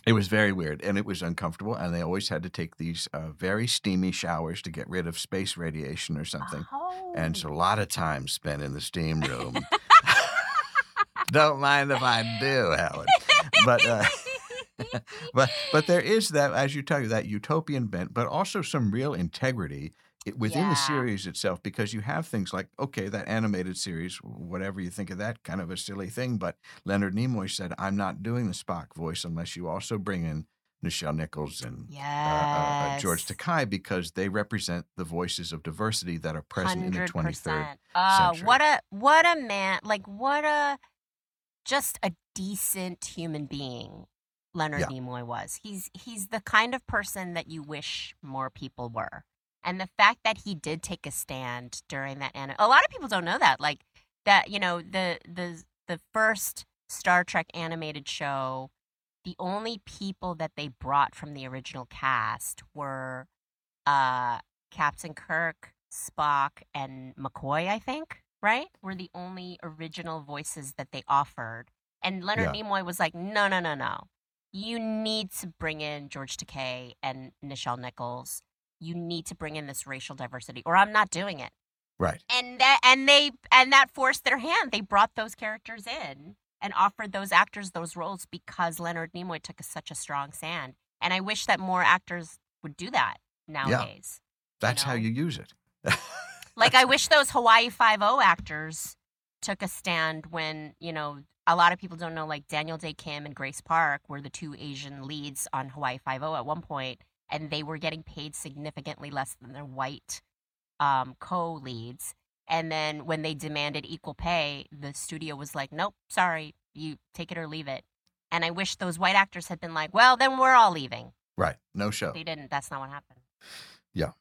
[SPEAKER 1] It was very weird and it was uncomfortable and they always had to take these uh, very steamy showers to get rid of space radiation or something.
[SPEAKER 2] Oh.
[SPEAKER 1] and so a lot of time spent in the steam room. Don't mind if i do helen. But uh, but but there is that as you tell you that utopian bent but also some real integrity i- within
[SPEAKER 2] Yeah.
[SPEAKER 1] the series itself because you have things like okay that animated series whatever you think of that kind of a silly thing but leonard nimoy said i'm not doing the spock voice unless you also bring in nichelle nichols and
[SPEAKER 2] yes.
[SPEAKER 1] uh, uh, uh, George Takei because they represent the voices of diversity that are present in the 23rd.
[SPEAKER 2] 100%. Uh,
[SPEAKER 1] century.
[SPEAKER 2] what a what a man! Like what a just a decent human being. Leonard
[SPEAKER 1] Yeah.
[SPEAKER 2] Nimoy was. He's he's the kind of person that you wish more people were. And the fact that he did take a stand during that, and a lot of people don't know that. Like that, you know, the the the first Star Trek animated show, the only people that they brought from the original cast were uh, Captain Kirk, Spock, and McCoy, I think, right? Were the only original voices that they offered. And Leonard
[SPEAKER 1] Yeah.
[SPEAKER 2] Nimoy was like, no, no, no, no. You need to bring in George Takei and Nichelle Nichols. You need to bring in this racial diversity, or I'm not doing it.
[SPEAKER 1] Right.
[SPEAKER 2] And that, and they, and that forced their hand. They brought those characters in and offered those actors those roles because Leonard Nimoy took a, such a strong stand. And I wish that more actors would do that nowadays.
[SPEAKER 1] That's how
[SPEAKER 2] know?
[SPEAKER 1] you use it.
[SPEAKER 2] Like I wish those Hawaii Five O actors took a stand when you know a lot of people don't know like Daniel Dae Kim and Grace Park were the two Asian leads on Hawaii Five O at one point, and they were getting paid significantly less than their white um, co-leads. And then when they demanded equal pay, the studio was like, "Nope, sorry, you take it or leave it." And I wish those white actors had been like, "Well, then we're all leaving."
[SPEAKER 1] right. No show.
[SPEAKER 2] They didn't. That's not what happened. Yeah.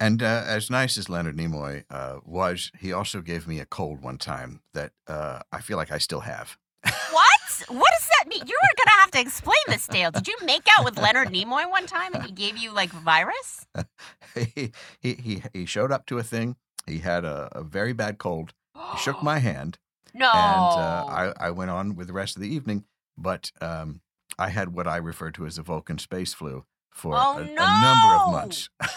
[SPEAKER 1] And uh, as nice as Leonard Nimoy uh, was, he also gave me a cold one time that uh, I feel like I still have.
[SPEAKER 2] What? What does that mean? You were gonna have to explain this, Dale. Did you make out with Leonard Nimoy one time and he gave you like virus?
[SPEAKER 1] he, he, he, he showed up to a thing. He had a, a very bad cold. He shook my hand.
[SPEAKER 2] no.
[SPEAKER 1] and uh, I, I went on with the rest of the evening. But um, I had what I refer to as a Vulcan space flu for
[SPEAKER 2] Oh,
[SPEAKER 1] a, a number of months.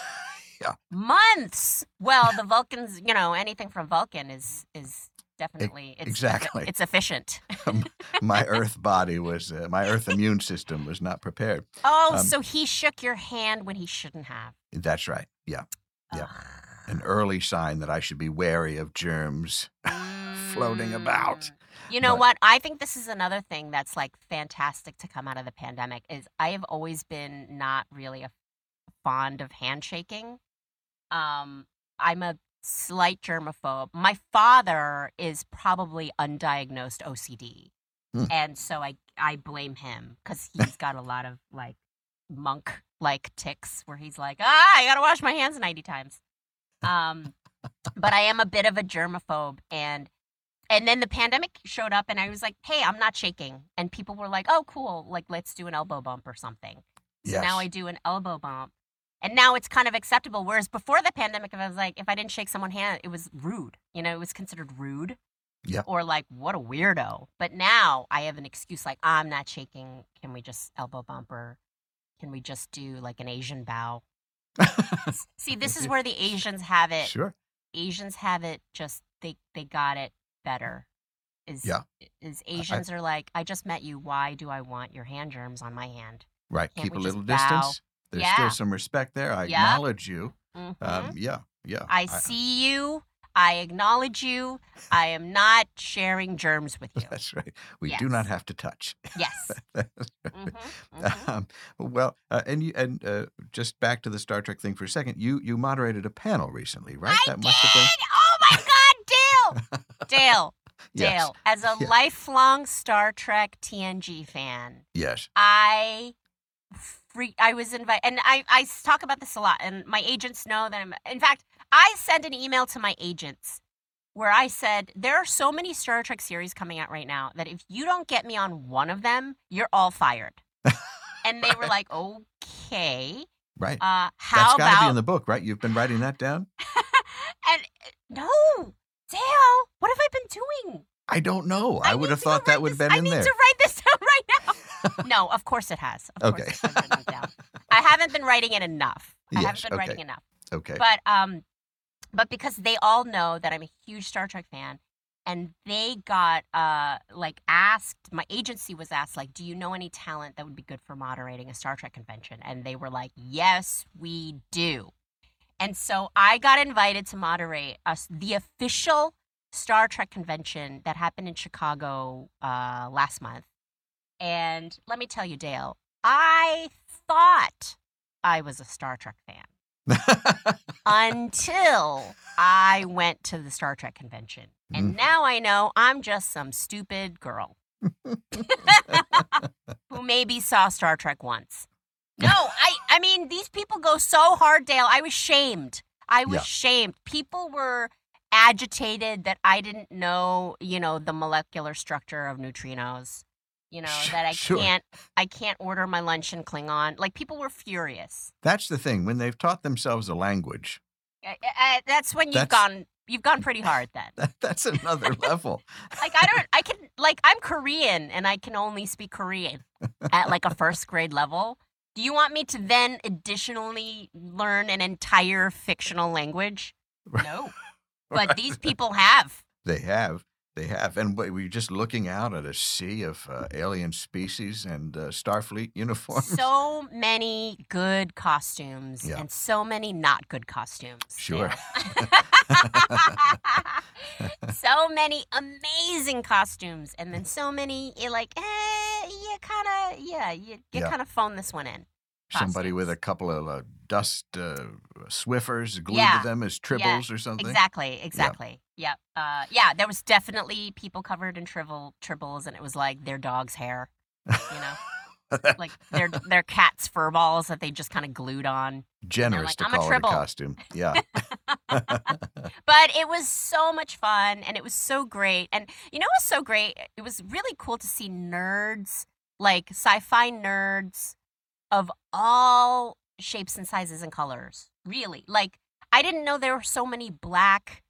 [SPEAKER 1] Yeah.
[SPEAKER 2] Months. Well, the Vulcans, you know, anything from Vulcan is is definitely it's,
[SPEAKER 1] exactly.
[SPEAKER 2] it's efficient.
[SPEAKER 1] my Earth body was, uh, my Earth immune system was not prepared.
[SPEAKER 2] Oh,
[SPEAKER 1] Um,
[SPEAKER 2] so he shook your hand when he shouldn't have.
[SPEAKER 1] That's right. Yeah. Yeah. An early sign that I should be wary of germs floating about.
[SPEAKER 2] Mm. You know
[SPEAKER 1] But-
[SPEAKER 2] what? I think this is another thing that's like fantastic to come out of the pandemic is I have always been not really a fond of handshaking. Um, I'm a slight germaphobe. My father is probably undiagnosed OCD.
[SPEAKER 1] Hmm.
[SPEAKER 2] And so I I blame him cuz he's got a lot of like monk like tics where he's like, "Ah, I got to wash my hands 90 times." Um but I am a bit of a germaphobe and and then the pandemic showed up and I was like, "Hey, I'm not shaking." And people were like, "Oh, cool. Like let's do an elbow bump or something." So
[SPEAKER 1] Yes.
[SPEAKER 2] now I do an elbow bump. And now it's kind of acceptable. Whereas before the pandemic, if I was like, if I didn't shake someone's hand, it was rude. You know, it was considered rude.
[SPEAKER 1] Yeah.
[SPEAKER 2] Or like, what a weirdo. But now I have an excuse like, I'm not shaking. Can we just elbow bump or can we just do like an Asian bow? See, this is where the Asians have it.
[SPEAKER 1] sure.
[SPEAKER 2] Asians have it just they they got it better. Is
[SPEAKER 1] Yeah.
[SPEAKER 2] is Asians are like, I just met you. Why do I want your hand germs on my hand?
[SPEAKER 1] Right.
[SPEAKER 2] Can't
[SPEAKER 1] Keep a little
[SPEAKER 2] bow?
[SPEAKER 1] distance. There's
[SPEAKER 2] Yeah.
[SPEAKER 1] still some respect there. I acknowledge you.
[SPEAKER 2] Mhm.
[SPEAKER 1] Um, yeah. Yeah.
[SPEAKER 2] I see you. I acknowledge you. I am not sharing germs with you.
[SPEAKER 1] That's right. We do not have to touch.
[SPEAKER 2] Yes.
[SPEAKER 1] Right.
[SPEAKER 2] Mhm, mhm.
[SPEAKER 1] Um, well, uh, and you and uh, just back to the Star Trek thing for a second. You you moderated a panel recently, right?
[SPEAKER 2] I
[SPEAKER 1] that
[SPEAKER 2] did.
[SPEAKER 1] must have been.
[SPEAKER 2] Oh my God, Dale! Dale,
[SPEAKER 1] Yes.
[SPEAKER 2] Dale. As a
[SPEAKER 1] Yeah.
[SPEAKER 2] lifelong Star Trek TNG fan,
[SPEAKER 1] Yes.
[SPEAKER 2] I I was invited, and I I talk about this a lot, and my agents know that I'm. In fact, I sent an email to my agents where I said there are so many Star Trek series coming out right now that if you don't get me on one of them, you're all fired. and they were like, okay,
[SPEAKER 1] Right.
[SPEAKER 2] uh, how
[SPEAKER 1] That's got to
[SPEAKER 2] about
[SPEAKER 1] be in the book, right? You've been writing that down.
[SPEAKER 2] and uh, no, Dale, what have I been doing?
[SPEAKER 1] I don't know. I, would have thought that would have been
[SPEAKER 2] I
[SPEAKER 1] in
[SPEAKER 2] need
[SPEAKER 1] there.
[SPEAKER 2] to write this down right now. no, of course it has. Of
[SPEAKER 1] Okay.
[SPEAKER 2] course I've written it down. I haven't been writing it enough. I
[SPEAKER 1] Yes,
[SPEAKER 2] haven't been writing
[SPEAKER 1] okay.
[SPEAKER 2] enough.
[SPEAKER 1] Okay.
[SPEAKER 2] But um, but because they all know that I'm a huge Star Trek fan, and they got uh like asked, my agency was asked like, do you know any talent that would be good for moderating a Star Trek convention? And they were like, yes, we do. And so I got invited to moderate us the official Star Trek convention that happened in Chicago uh, last month. And let me tell you, Dale, I thought I was a Star Trek fan until I went to the Star Trek convention. And
[SPEAKER 1] Mm.
[SPEAKER 2] now I know I'm just some stupid girl who maybe saw Star Trek once. No, I I mean these people go so hard, Dale. I was shamed. I was
[SPEAKER 1] Yeah.
[SPEAKER 2] shamed. People were agitated that I didn't know, you know, the molecular structure of neutrinos. You know, that I
[SPEAKER 1] sure.
[SPEAKER 2] can't I can't order my lunch in Klingon. Like people were furious.
[SPEAKER 1] That's the thing. When they've taught themselves a language,
[SPEAKER 2] I- I- that's when you've
[SPEAKER 1] That's-
[SPEAKER 2] gone you've gone pretty hard then.
[SPEAKER 1] that, that's another level.
[SPEAKER 2] Like I don't I can like I'm Korean and I can only speak Korean at like a first grade level. Do you want me to then additionally learn an entire fictional language? No. But these people have.
[SPEAKER 1] They have. They have. And we- we're just looking out at a sea of uh, alien species and uh, Starfleet uniforms.
[SPEAKER 2] So many good costumes
[SPEAKER 1] Yeah.
[SPEAKER 2] and so many not good costumes.
[SPEAKER 1] Sure.
[SPEAKER 2] Yeah. so many amazing costumes, and then so many you're like, eh, you kind of, yeah, you, you
[SPEAKER 1] Yeah.
[SPEAKER 2] kind of phone this one in.
[SPEAKER 1] Somebody with a couple of uh, dust uh, Swiffers glued
[SPEAKER 2] Yeah.
[SPEAKER 1] to them as tribbles or something.
[SPEAKER 2] Exactly, exactly. Yep. Uh, yeah, there was definitely people covered in tribble tribbles, and it was like their dog's hair, you know, like their their cat's fur balls that they just kind of glued on.
[SPEAKER 1] Generous
[SPEAKER 2] like,
[SPEAKER 1] to
[SPEAKER 2] "I'm a
[SPEAKER 1] call it a costume. Yeah.
[SPEAKER 2] but it was so much fun and it was so great. And you know what was so great? It was really cool to see nerds, like sci-fi nerds of all shapes and sizes and colors. Really. Like I didn't know there were so many black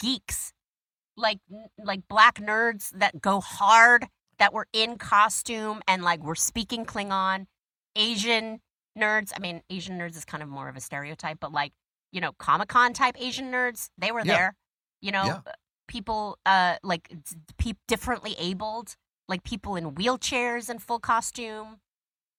[SPEAKER 2] geeks. Like like black nerds that go hard that were in costume and like were speaking Klingon, Asian nerds. I mean, Asian nerds is kind of more of a stereotype, but like, you know, Comic Con type Asian nerds, they were
[SPEAKER 1] Yeah.
[SPEAKER 2] there. You know,
[SPEAKER 1] Yeah.
[SPEAKER 2] people uh like d- pe- differently abled, like people in wheelchairs in full costume.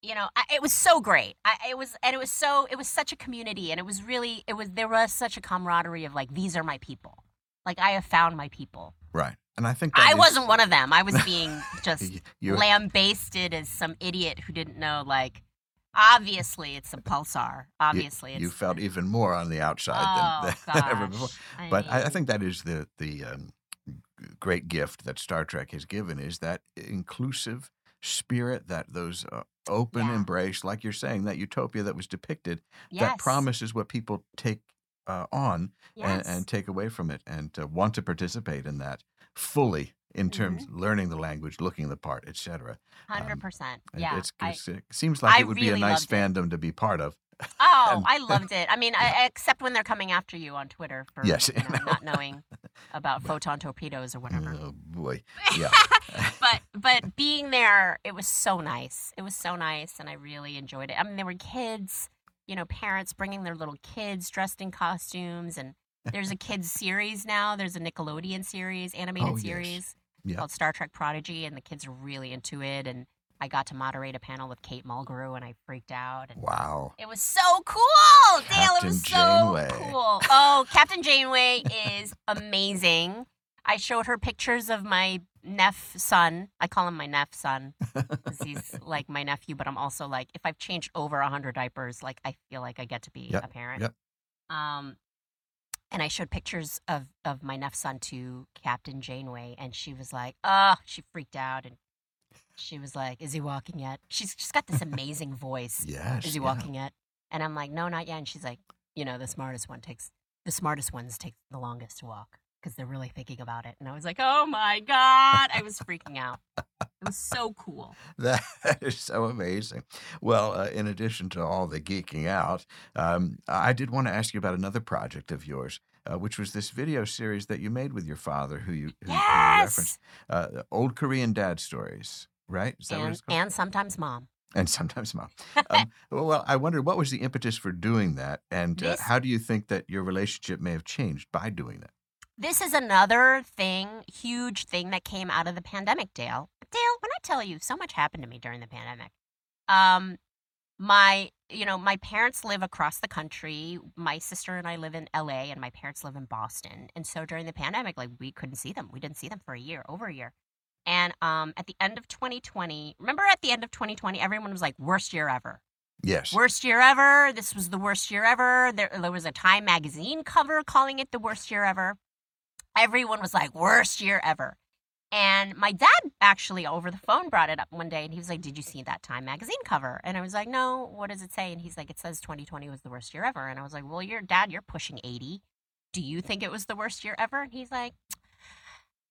[SPEAKER 2] You know, I, it was so great. I, it was, and it was so, it was such a community, and it was really, it was there was such a camaraderie of like, these are my people. Like I have found my people.
[SPEAKER 1] Right. And I think that
[SPEAKER 2] I
[SPEAKER 1] is-
[SPEAKER 2] wasn't one of them. I was being just
[SPEAKER 1] you,
[SPEAKER 2] lambasted as some idiot who didn't know. Like, obviously, it's a pulsar. Obviously,
[SPEAKER 1] you
[SPEAKER 2] it's
[SPEAKER 1] felt even more on the outside
[SPEAKER 2] oh,
[SPEAKER 1] than, than ever before.
[SPEAKER 2] I
[SPEAKER 1] But I, I think that is the the um, great gift that Star Trek has given is that inclusive spirit, that those uh, open
[SPEAKER 2] Yeah.
[SPEAKER 1] embrace, like you're saying, that utopia that was depicted,
[SPEAKER 2] yes,
[SPEAKER 1] that promises what people take uh, on and,
[SPEAKER 2] yes.
[SPEAKER 1] and take away from it, and uh, want to participate in that fully in terms
[SPEAKER 2] Mm-hmm.
[SPEAKER 1] learning the language, looking the part, etc.
[SPEAKER 2] hundred percent.
[SPEAKER 1] It-
[SPEAKER 2] Yeah,
[SPEAKER 1] it's,
[SPEAKER 2] I-
[SPEAKER 1] it seems like
[SPEAKER 2] I
[SPEAKER 1] it would be a nice
[SPEAKER 2] loved it.
[SPEAKER 1] fandom to be part of.
[SPEAKER 2] Oh,
[SPEAKER 1] And-
[SPEAKER 2] I loved it. I mean, I, except when they're coming after you on Twitter for
[SPEAKER 1] Yes,
[SPEAKER 2] you know, not knowing about photon torpedoes or whatever.
[SPEAKER 1] Oh boy, yeah.
[SPEAKER 2] but but being there, it was so nice. It was so nice, and I really enjoyed it. I mean, there were kids, you know, parents bringing their little kids dressed in costumes, and there's a kids series now. There's a Nickelodeon series, animated
[SPEAKER 1] Oh, yes.
[SPEAKER 2] series
[SPEAKER 1] Yeah.
[SPEAKER 2] called Star Trek Prodigy, and the kids are really into it. And I got to moderate a panel with Kate Mulgrew, and I freaked out.
[SPEAKER 1] Wow.
[SPEAKER 2] it was so cool, Dale. It was
[SPEAKER 1] Captain
[SPEAKER 2] so cool. Oh, Captain Janeway is amazing. I showed her pictures of my neph son. I call him my neph son because he's like my nephew, but I'm also like, if I've changed over a hundred diapers, like I feel like I get to be
[SPEAKER 1] Yep,
[SPEAKER 2] a parent.
[SPEAKER 1] yep.
[SPEAKER 2] Um, and I showed pictures of of my neph son to Captain Janeway, and she was like, "Oh," she freaked out, and she was like, "Is he walking yet?" She's just got this amazing voice.
[SPEAKER 1] Yeah.
[SPEAKER 2] Is he walking yet? And I'm like, no, not yet. And she's like, you know, the smartest one takes the smartest ones take the longest to walk because they're really thinking about it. And I was like, oh my god, I was freaking out. It was so cool.
[SPEAKER 1] That is so amazing. Well, uh, in addition to all the geeking out, um, I did want to ask you about another project of yours, uh, which was this video series that you made with your father, who you, who, who you referenced,
[SPEAKER 2] Yes.
[SPEAKER 1] uh, old Korean dad stories, right? Is that what
[SPEAKER 2] And, and sometimes mom.
[SPEAKER 1] and sometimes mom. Um, well, I wondered what was the impetus for doing that, and uh,
[SPEAKER 2] This-
[SPEAKER 1] how do you think that your relationship may have changed by doing that?
[SPEAKER 2] This is another thing, huge thing that came out of the pandemic, Dale. Dale, when I tell you, so much happened to me during the pandemic. Um, my, you know, my parents live across the country. My sister and I live in LA, and my parents live in Boston. And so during the pandemic, like we couldn't see them. We didn't see them for a year, over a year. And um, at the end of 2020, remember at the end of 2020, everyone was like, worst year ever.
[SPEAKER 1] Yes.
[SPEAKER 2] Worst year ever. This was the worst year ever. There, there was a Time magazine cover calling it the worst year ever. Everyone was like, worst year ever. And my dad actually over the phone brought it up one day and he was like, Did you see that Time magazine cover? And I was like, No, what does it say? And he's like, It says 2020 was the worst year ever. And I was like, Well, your dad, you're pushing 80. Do you think it was the worst year ever? And he's like,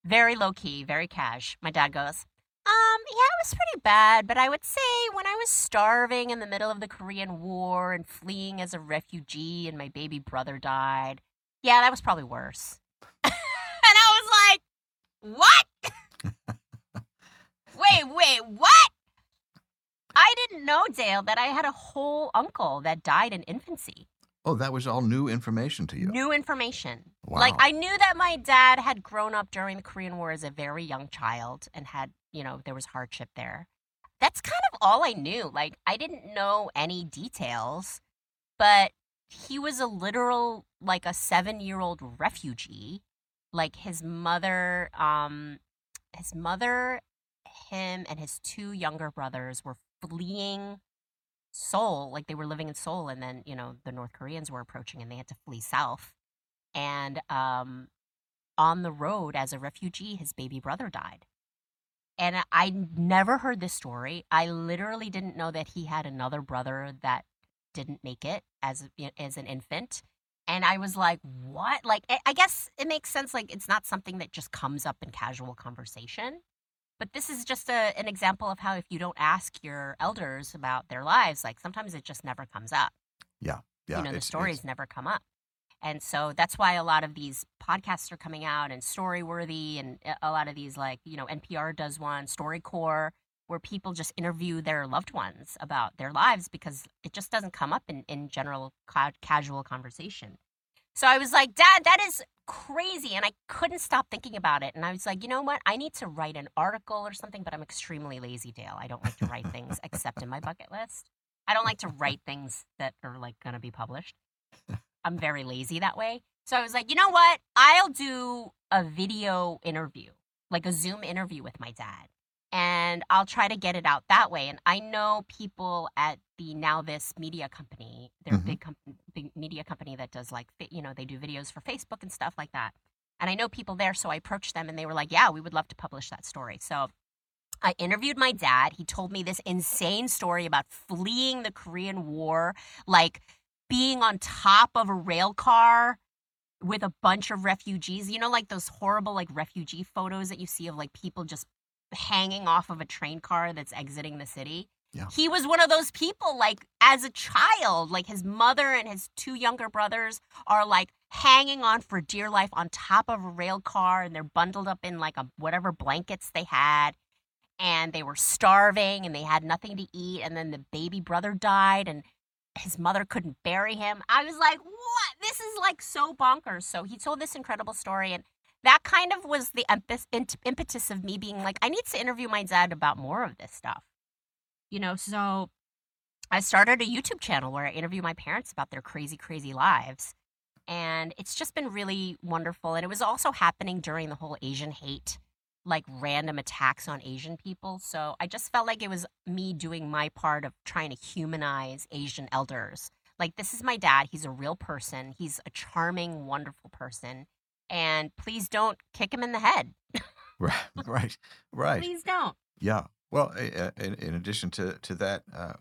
[SPEAKER 2] Very low key, very cash. My dad goes, um, yeah, it was pretty bad, but I would say when I was starving in the middle of the Korean War and fleeing as a refugee and my baby brother died, yeah, that was probably worse. and I was like, what? wait, wait, what? I didn't know, Dale, that I had a whole uncle that died in infancy.
[SPEAKER 1] Oh, that was all new information to you.
[SPEAKER 2] New information.
[SPEAKER 1] Wow.
[SPEAKER 2] Like I knew that my dad had grown up during the Korean War as a very young child and had, you know, there was hardship there. That's kind of all I knew. Like I didn't know any details, but he was a literal like a 7-year-old refugee. Like his mother um his mother, him and his two younger brothers were fleeing Seoul, like they were living in Seoul, and then you know the North Koreans were approaching, and they had to flee south. And um, on the road as a refugee, his baby brother died. And I never heard this story. I literally didn't know that he had another brother that didn't make it as as an infant. And I was like, "What?" Like, I- I guess it makes sense. Like, it's not something that just comes up in casual conversation. But this is just a, an example of how if you don't ask your elders about their lives, like sometimes it just never comes up.
[SPEAKER 1] yeah, Yeah
[SPEAKER 2] you know, the stories never come up. And so that's why a lot of these podcasts are coming out and Storyworthy and a- a lot of these like, you know, NPR does one, StoryCorps. where people just interview their loved ones about their lives because it just doesn't come up in, in general ca- casual conversation. So I was like, Dad, that is crazy. And I couldn't stop thinking about it. And I was like, you know what? I need to write an article or something, but I'm extremely lazy, Dale. I don't like to write things except in my bucket list. I don't like to write things that are like going to be published. I'm very lazy that way. So I was like, you know what? I'll do a video interview, like a Zoom interview with my dad. And I'll try to get it out that way. And I know people at the NowThis media company, they're a
[SPEAKER 1] Mhm.
[SPEAKER 2] big, com- big media company that does like, you know, they do videos for Facebook and stuff like that. And I know people there. So I approached them and they were like, yeah, we would love to publish that story. So I interviewed my dad. He told me this insane story about fleeing the Korean War, like being on top of a rail car with a bunch of refugees. You know, like those horrible like refugee photos that you see of like people just hanging off of a train car that's exiting the city.
[SPEAKER 1] Yeah.
[SPEAKER 2] He was one of those people, like as a child, like his mother and his two younger brothers are like hanging on for dear life on top of a rail car and they're bundled up in like a whatever blankets they had and they were starving and they had nothing to eat and then the baby brother died and his mother couldn't bury him i was like what this is like so bonkers so he told this incredible story and that kind of was the impetus of me being like i need to interview my dad about more of this stuff you know so i started a youtube channel where i interview my parents about their crazy crazy lives and it's just been really wonderful and it was also happening during the whole asian hate like random attacks on Asian people. So I just felt like it was me doing my part of trying to humanize Asian elders. Like, this is my dad. He's a real person, he's a charming, wonderful person. And please don't kick him in the head.
[SPEAKER 1] Right, right, right.
[SPEAKER 2] Please don't.
[SPEAKER 1] Yeah. Well, in, in addition to to that, uh,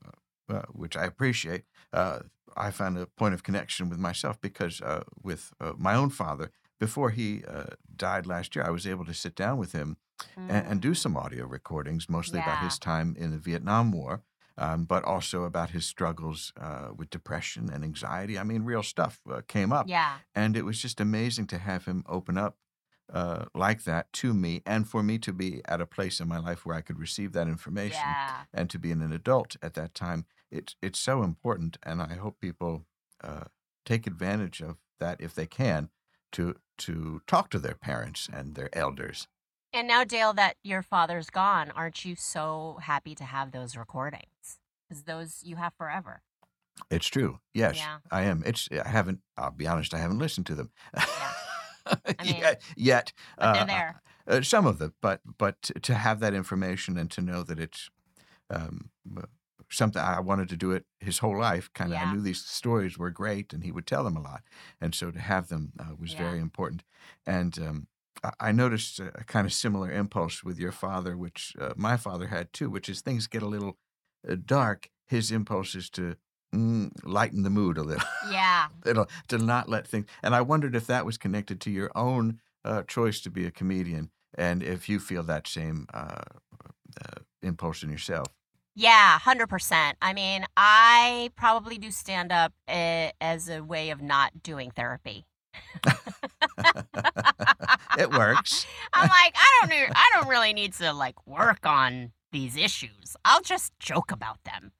[SPEAKER 1] uh, which I appreciate, uh, I found a point of connection with myself because uh, with uh, my own father, before he uh, died last year, I was able to sit down with him and, and do some audio recordings, mostly about his time in the Vietnam War, um, but also about his struggles uh, with depression and anxiety. I mean, real stuff uh, came up.
[SPEAKER 2] Yeah.
[SPEAKER 1] And it was just amazing to have him open up uh, like that to me and for me to be at a place in my life where I could receive that information
[SPEAKER 2] Yeah.
[SPEAKER 1] and to be an adult at that time. It's, it's so important. And I hope people uh, take advantage of that if they can to, to talk to their parents and their elders.
[SPEAKER 2] And now, Dale, that your father's gone, aren't you so happy to have those recordings? Because those you have forever.
[SPEAKER 1] It's true. Yes,
[SPEAKER 2] Yeah.
[SPEAKER 1] I am. It's I haven't. I'll be honest. I haven't listened to them Yeah.
[SPEAKER 2] I mean,
[SPEAKER 1] yet. Yet,
[SPEAKER 2] But they're
[SPEAKER 1] Uh,
[SPEAKER 2] there.
[SPEAKER 1] uh, some of them, but but to have that information and to know that it's um, uh, something I wanted to do it his whole life. Kind of,
[SPEAKER 2] Yeah.
[SPEAKER 1] I knew these stories were great, and he would tell them a lot, and so to have them uh, was
[SPEAKER 2] Yeah.
[SPEAKER 1] very important. And um, I- noticed a, a kind of similar impulse with your father, which uh, my father had too, which is things get a little uh, dark. His impulse is to mm, lighten the mood a little
[SPEAKER 2] Yeah.
[SPEAKER 1] it'll to not let things. And I wondered if that was connected to your own uh, choice to be a comedian, and if you feel that same uh, uh, impulse in yourself.
[SPEAKER 2] Yeah, 100%. I mean, I probably do stand up uh, as a way of not doing therapy.
[SPEAKER 1] it works.
[SPEAKER 2] I'm like, I don't need, I don't really need to like work on these issues. I'll just joke about them.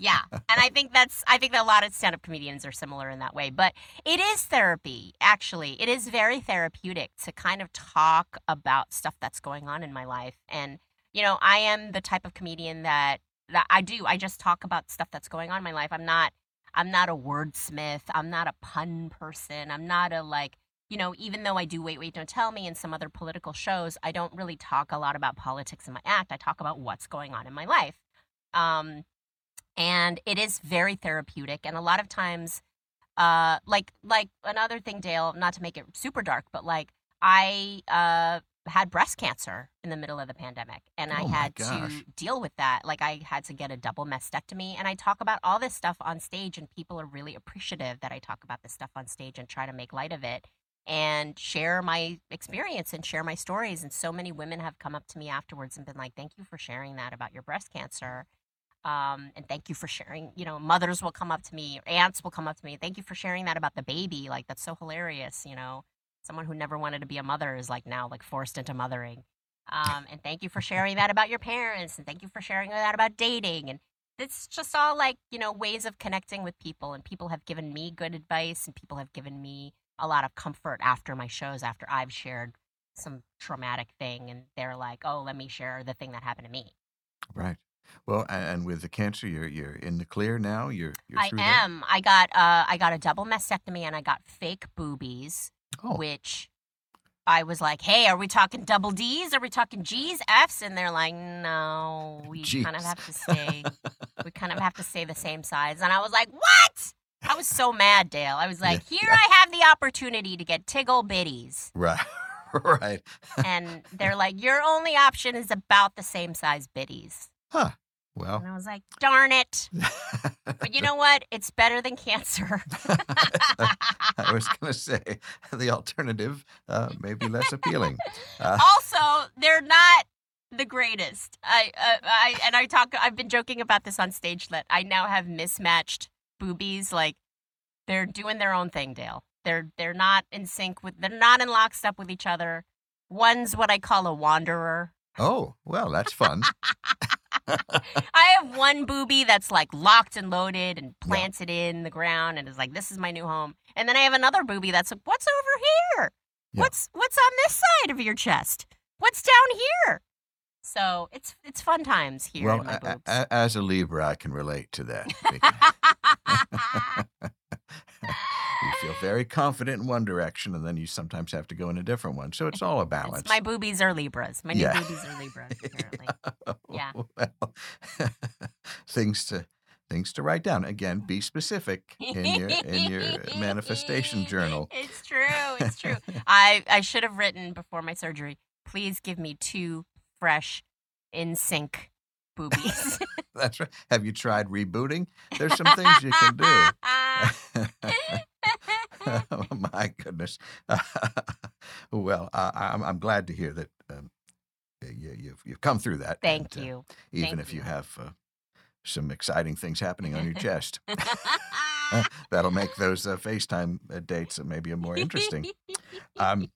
[SPEAKER 2] Yeah. And I think that's I think that a lot of stand-up comedians are similar in that way, but it is therapy actually. It is very therapeutic to kind of talk about stuff that's going on in my life. And you know, I am the type of comedian that that I do. I just talk about stuff that's going on in my life. I'm not I'm not a wordsmith. I'm not a pun person. I'm not a like you know, even though I do Wait, Wait, Don't Tell Me and some other political shows, I don't really talk a lot about politics in my act. I talk about what's going on in my life. Um, and it is very therapeutic. And a lot of times, uh, like, like another thing, Dale, not to make it super dark, but like I, uh, had breast cancer in the middle of the pandemic and I
[SPEAKER 1] Oh my
[SPEAKER 2] had
[SPEAKER 1] gosh.
[SPEAKER 2] to deal with that. Like I had to get a double mastectomy and I talk about all this stuff on stage and people are really appreciative that I talk about this stuff on stage and try to make light of it and share my experience and share my stories. And so many women have come up to me afterwards and been like, thank you for sharing that about your breast cancer. Um, and thank you for sharing, you know, mothers will come up to me, aunts will come up to me. Thank you for sharing that about the baby. Like, that's so hilarious, you know. Someone who never wanted to be a mother is like now like forced into mothering. Um, and thank you for sharing that about your parents, and thank you for sharing that about dating. And it's just all like, you know, ways of connecting with people. And people have given me good advice, and people have given me a lot of comfort after my shows, after I've shared some traumatic thing. And they're like, oh, let me share the thing that happened to me.
[SPEAKER 1] Right. Well, and with the cancer, you're you're in the clear now. You're you're
[SPEAKER 2] I
[SPEAKER 1] through that?
[SPEAKER 2] am. I got uh I got a double mastectomy and I got fake boobies,
[SPEAKER 1] Oh,
[SPEAKER 2] which I was like, "Hey, are we talking double D's? Are we talking G's, F's?" And they're like, "No, we kind of have to stay. we kind of have to stay the same size." And I was like, "What?" I was so mad, Dale. I was like,
[SPEAKER 1] Yeah.
[SPEAKER 2] "Here I have the opportunity to get tiggle bitties."
[SPEAKER 1] right, right.
[SPEAKER 2] And they're like, "Your only option is about the same size bitties."
[SPEAKER 1] Huh. Well,
[SPEAKER 2] And I was like, "Darn it." But you know what? It's better than cancer.
[SPEAKER 1] I was going to say the alternative uh, may be less appealing. Uh,
[SPEAKER 2] also, they're not the greatest. I, uh, I, and I talk. I've been joking about this on stage that I now have mismatched boobies. Like they're doing their own thing, Dale. They're they're not in sync with. They're not in lockstep with each other. One's what I call a wanderer.
[SPEAKER 1] oh, well, that's fun.
[SPEAKER 2] I have one boobie that's like locked and loaded and planted in the ground and is like, "This is my new home." And then I have another boobie that's like, "What's over here?
[SPEAKER 1] Yeah.
[SPEAKER 2] What's what's on this side of your chest? What's down here?" So it's it's fun times here
[SPEAKER 1] well,
[SPEAKER 2] in my
[SPEAKER 1] a- a-
[SPEAKER 2] boobs.
[SPEAKER 1] as a Libra, I can relate to that. you feel very confident in one direction, and then you sometimes have to go in a different one. So it's all a
[SPEAKER 2] It's-
[SPEAKER 1] balance.
[SPEAKER 2] my boobies are Libras. My new
[SPEAKER 1] Yeah.
[SPEAKER 2] boobies are Libras. Apparently. Yeah.
[SPEAKER 1] well, things to things to write down. Again, be specific in your in your manifestation journal.
[SPEAKER 2] It's true. It's true. I I should have written before my surgery. Please give me two fresh, in sync boobies.
[SPEAKER 1] That's right. Have you tried rebooting? There's some things you can do. oh, my goodness. well, uh, I'm I'm glad to hear that um, you, you've you've come through that.
[SPEAKER 2] Thank
[SPEAKER 1] and, uh,
[SPEAKER 2] you.
[SPEAKER 1] even
[SPEAKER 2] Thank
[SPEAKER 1] if you
[SPEAKER 2] you.
[SPEAKER 1] have uh, some exciting things happening on your chest, that'll make those uh, FaceTime uh, dates uh, maybe more interesting. Um,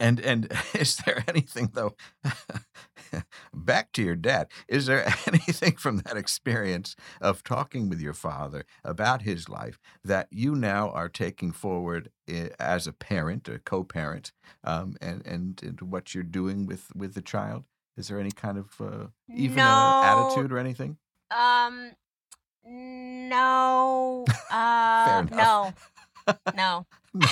[SPEAKER 1] and and is there anything though? back to your dad. Is there anything from that experience of talking with your father about his life that you now are taking forward as a parent, a co-parent, um, and, and and what you're doing with with the child? Is there any kind of uh, even
[SPEAKER 2] No.
[SPEAKER 1] attitude or anything?
[SPEAKER 2] Um, no. Uh,
[SPEAKER 1] enough.
[SPEAKER 2] no. No.
[SPEAKER 1] No.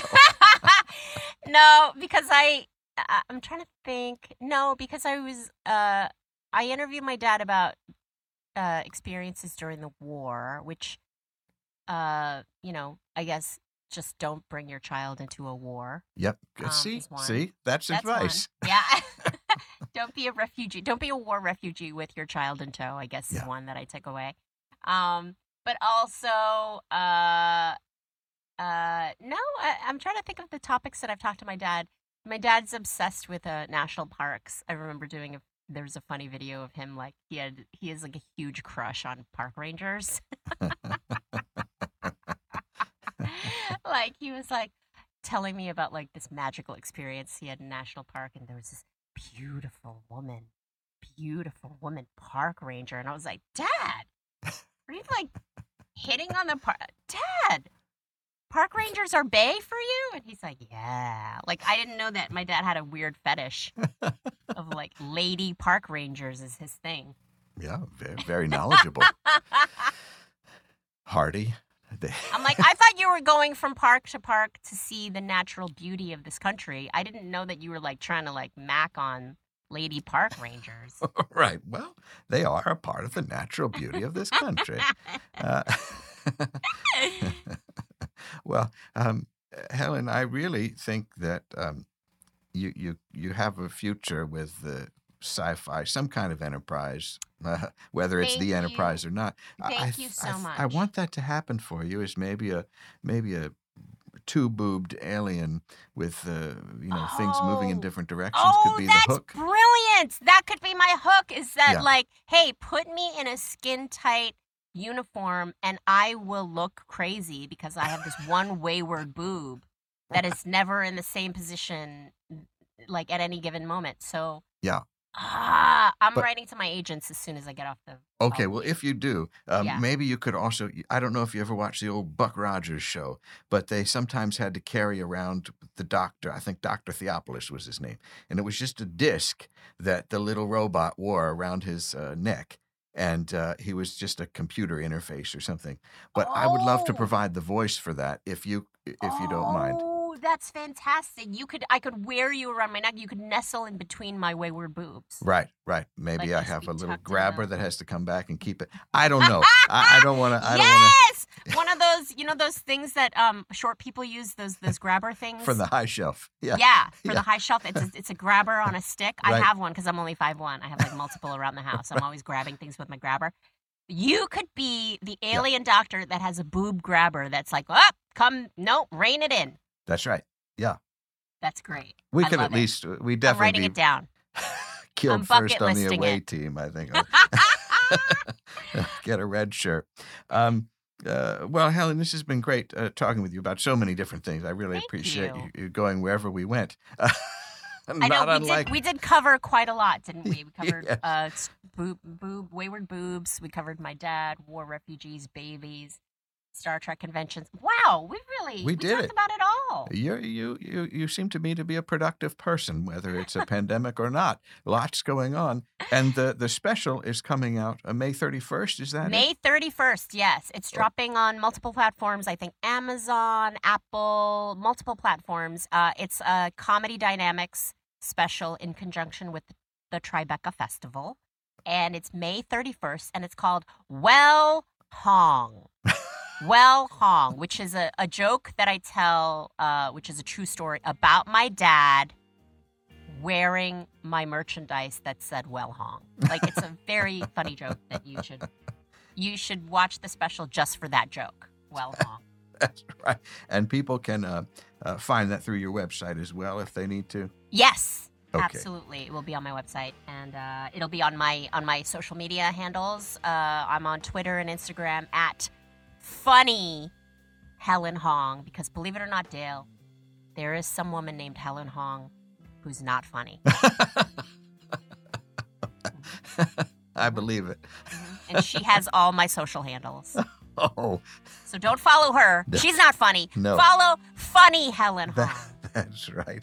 [SPEAKER 2] No, because I, I I'm trying to think. No, because I was uh I interviewed my dad about uh experiences during the war, which uh you know I guess just don't bring your child into a war.
[SPEAKER 1] Yep.
[SPEAKER 2] Um,
[SPEAKER 1] see, see, that's,
[SPEAKER 2] That's
[SPEAKER 1] advice.
[SPEAKER 2] one. Yeah. don't be a refugee. Don't be a war refugee with your child in tow. I guess
[SPEAKER 1] Yeah.
[SPEAKER 2] is one that I took away. Um, but also, uh, uh, no, I, I'm trying to think of the topics that I've talked to my dad. My dad's obsessed with uh, national parks. I remember doing a. There was a funny video of him like he had he has like a huge crush on park rangers. like he was like telling me about like this magical experience he had in national park and there was this beautiful woman beautiful woman park ranger and i was like dad are you like hitting on the park dad park rangers are bay for you and he's like yeah like i didn't know that my dad had a weird fetish of like lady park rangers is his thing
[SPEAKER 1] Yeah, very, very knowledgeable. Hardy.
[SPEAKER 2] I'm like, I thought you were going from park to park to see the natural beauty of this country. I didn't know that you were like trying to like mac on lady park rangers.
[SPEAKER 1] right. Well, they are a part of the natural beauty of this country. Uh, well, um, Helen, I really think that um, you you you have a future with the sci-fi, some kind of enterprise, uh, whether it's
[SPEAKER 2] Thank
[SPEAKER 1] the
[SPEAKER 2] you.
[SPEAKER 1] enterprise or not. I-
[SPEAKER 2] Thank
[SPEAKER 1] I,
[SPEAKER 2] you so
[SPEAKER 1] I, th- I want that to happen for you. Is maybe a maybe a two-boobed alien with uh, you know things moving in
[SPEAKER 2] Oh.
[SPEAKER 1] different directions
[SPEAKER 2] oh,
[SPEAKER 1] could be
[SPEAKER 2] that's
[SPEAKER 1] the hook.
[SPEAKER 2] brilliant. That could be my hook is that
[SPEAKER 1] Yeah.
[SPEAKER 2] like, hey, put me in a skin tight uniform and I will look crazy because I have this one wayward boob that is never in the same position like at any given moment. So
[SPEAKER 1] Yeah.
[SPEAKER 2] Ah, I'm
[SPEAKER 1] But-
[SPEAKER 2] writing to my agents as soon as I get off the.
[SPEAKER 1] Okay, well, if you do, um,
[SPEAKER 2] Yeah.
[SPEAKER 1] maybe you could also. I don't know if you ever watched the old Buck Rogers show, but they sometimes had to carry around the doctor. I think Dr. Theopolis was his name. And it was just a disc that the little robot wore around his uh, neck. And uh, he was just a computer interface or something. But I would love to
[SPEAKER 2] Oh.
[SPEAKER 1] provide the voice for that if you if you don't mind.
[SPEAKER 2] That's fantastic! You could, I could wear you around my neck. You could nestle in between my wayward boobs.
[SPEAKER 1] Right, right. Maybe
[SPEAKER 2] Like
[SPEAKER 1] I have a little grabber that has to come back and keep it. I don't know. I, I don't want to. I don't want
[SPEAKER 2] yes, one of those, you know, those things that um short people use. Those those grabber things.
[SPEAKER 1] from the high shelf. Yeah.
[SPEAKER 2] Yeah, for
[SPEAKER 1] Yeah.
[SPEAKER 2] the high shelf, it's a, it's a grabber on a stick. I have one because I'm only five one. I have like multiple around the house. I'm always grabbing things with my grabber. You could be the alien doctor that has a boob grabber. That's like, oh, come, no, rein it in.
[SPEAKER 1] That's right. Yeah.
[SPEAKER 2] That's great.
[SPEAKER 1] We
[SPEAKER 2] I
[SPEAKER 1] could at
[SPEAKER 2] it.
[SPEAKER 1] least we
[SPEAKER 2] I'm
[SPEAKER 1] definitely
[SPEAKER 2] writing
[SPEAKER 1] be
[SPEAKER 2] it down.
[SPEAKER 1] killed
[SPEAKER 2] I'm
[SPEAKER 1] first on the away
[SPEAKER 2] it.
[SPEAKER 1] team. I think. Get a red shirt. Um, uh, well, Helen, this has been great uh, talking with you about so many different things. I really
[SPEAKER 2] Thank
[SPEAKER 1] appreciate
[SPEAKER 2] you.
[SPEAKER 1] you. going wherever we went.
[SPEAKER 2] I
[SPEAKER 1] Not
[SPEAKER 2] know we
[SPEAKER 1] unlike
[SPEAKER 2] did. We did cover quite a lot, didn't we? We covered
[SPEAKER 1] Yes.
[SPEAKER 2] uh, boob, boob, wayward boobs. We covered my dad, war refugees, babies, Star Trek conventions. Wow, we really
[SPEAKER 1] We did
[SPEAKER 2] talked
[SPEAKER 1] it.
[SPEAKER 2] about it all.
[SPEAKER 1] you you you you seem to me to be a productive person, whether it's a pandemic or not. Lots going on, and the the special is coming out uh, May thirty first. Is that?
[SPEAKER 2] May 31st, yes. It's
[SPEAKER 1] Oh.
[SPEAKER 2] dropping on multiple platforms. I think Amazon, Apple, multiple platforms. Uh, it's a comedy dynamics special in conjunction with the Tribeca Festival. And it's May 31st, and it's called Well Hung. Well Hung, which is a, a joke that I tell, uh, which is a true story about my dad wearing my merchandise that said Well Hung. Like it's a very funny joke that you should you should watch the special just for that joke. Well Hung.
[SPEAKER 1] That's right. And people can uh, uh, find that through your website as well if they need to.
[SPEAKER 2] Yes.
[SPEAKER 1] Okay.
[SPEAKER 2] Absolutely. It will be on my website and uh, it'll be on my on my social media handles. Uh, I'm on Twitter and Instagram at funny Helen Hong because believe it or not, Dale, there is some woman named Helen Hong who's not funny.
[SPEAKER 1] I believe it.
[SPEAKER 2] and she has all my social handles.
[SPEAKER 1] Oh,
[SPEAKER 2] So don't follow her.
[SPEAKER 1] No.
[SPEAKER 2] She's not funny.
[SPEAKER 1] No.
[SPEAKER 2] Follow funny Helen Hong.
[SPEAKER 1] that, that's right.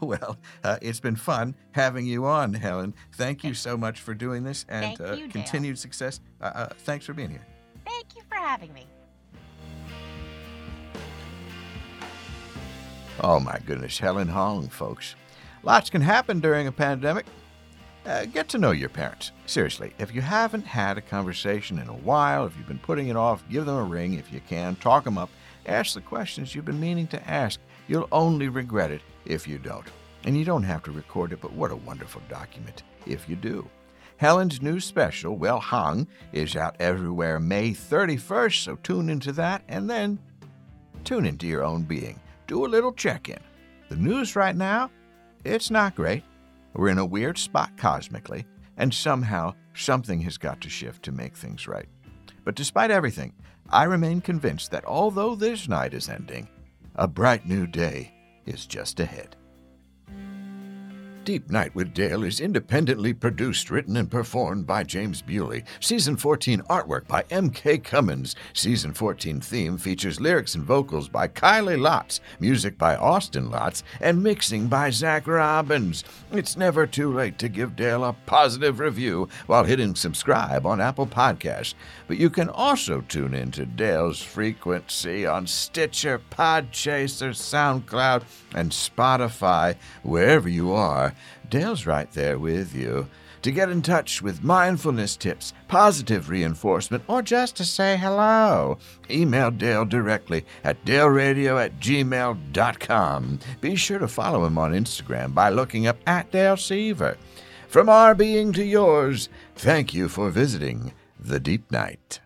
[SPEAKER 1] well, uh, it's been fun having you on, Helen. Thank you so much for doing this and uh,
[SPEAKER 2] you,
[SPEAKER 1] continued success. Uh, uh, thanks for being here.
[SPEAKER 2] Thank having me.
[SPEAKER 1] Oh, my goodness. Helen Hong, folks. Lots can happen during a pandemic. Uh, get to know your parents. Seriously, if you haven't had a conversation in a while, if you've been putting it off, give them a ring if you can. Talk them up. Ask the questions you've been meaning to ask. You'll only regret it if you don't. And you don't have to record it, but what a wonderful document if you do. Helen's new special, Well Hung, is out everywhere May 31st, so tune into that and then tune into your own being. Do a little check in. The news right now, it's not great. We're in a weird spot cosmically, and somehow something has got to shift to make things right. But despite everything, I remain convinced that although this night is ending, a bright new day is just ahead. Deep Night with Dale is independently produced, written, and performed by James Bewley. Season 14 artwork by M.K. Cummins. Season 14 theme features lyrics and vocals by Kylie Lotz, music by Austin Lotz, and mixing by Zach Robbins. It's never too late to give Dale a positive review while hitting subscribe on Apple Podcasts. But you can also tune in to Dale's frequency on Stitcher, Podchaser, SoundCloud, and Spotify, wherever you are. Dale's right there with you. To get in touch with mindfulness tips, positive reinforcement, or just to say hello, email Dale directly at daleradio at gmail.com. Be sure to follow him on Instagram by looking up at Dale Seaver. From our being to yours, thank you for visiting The Deep Night.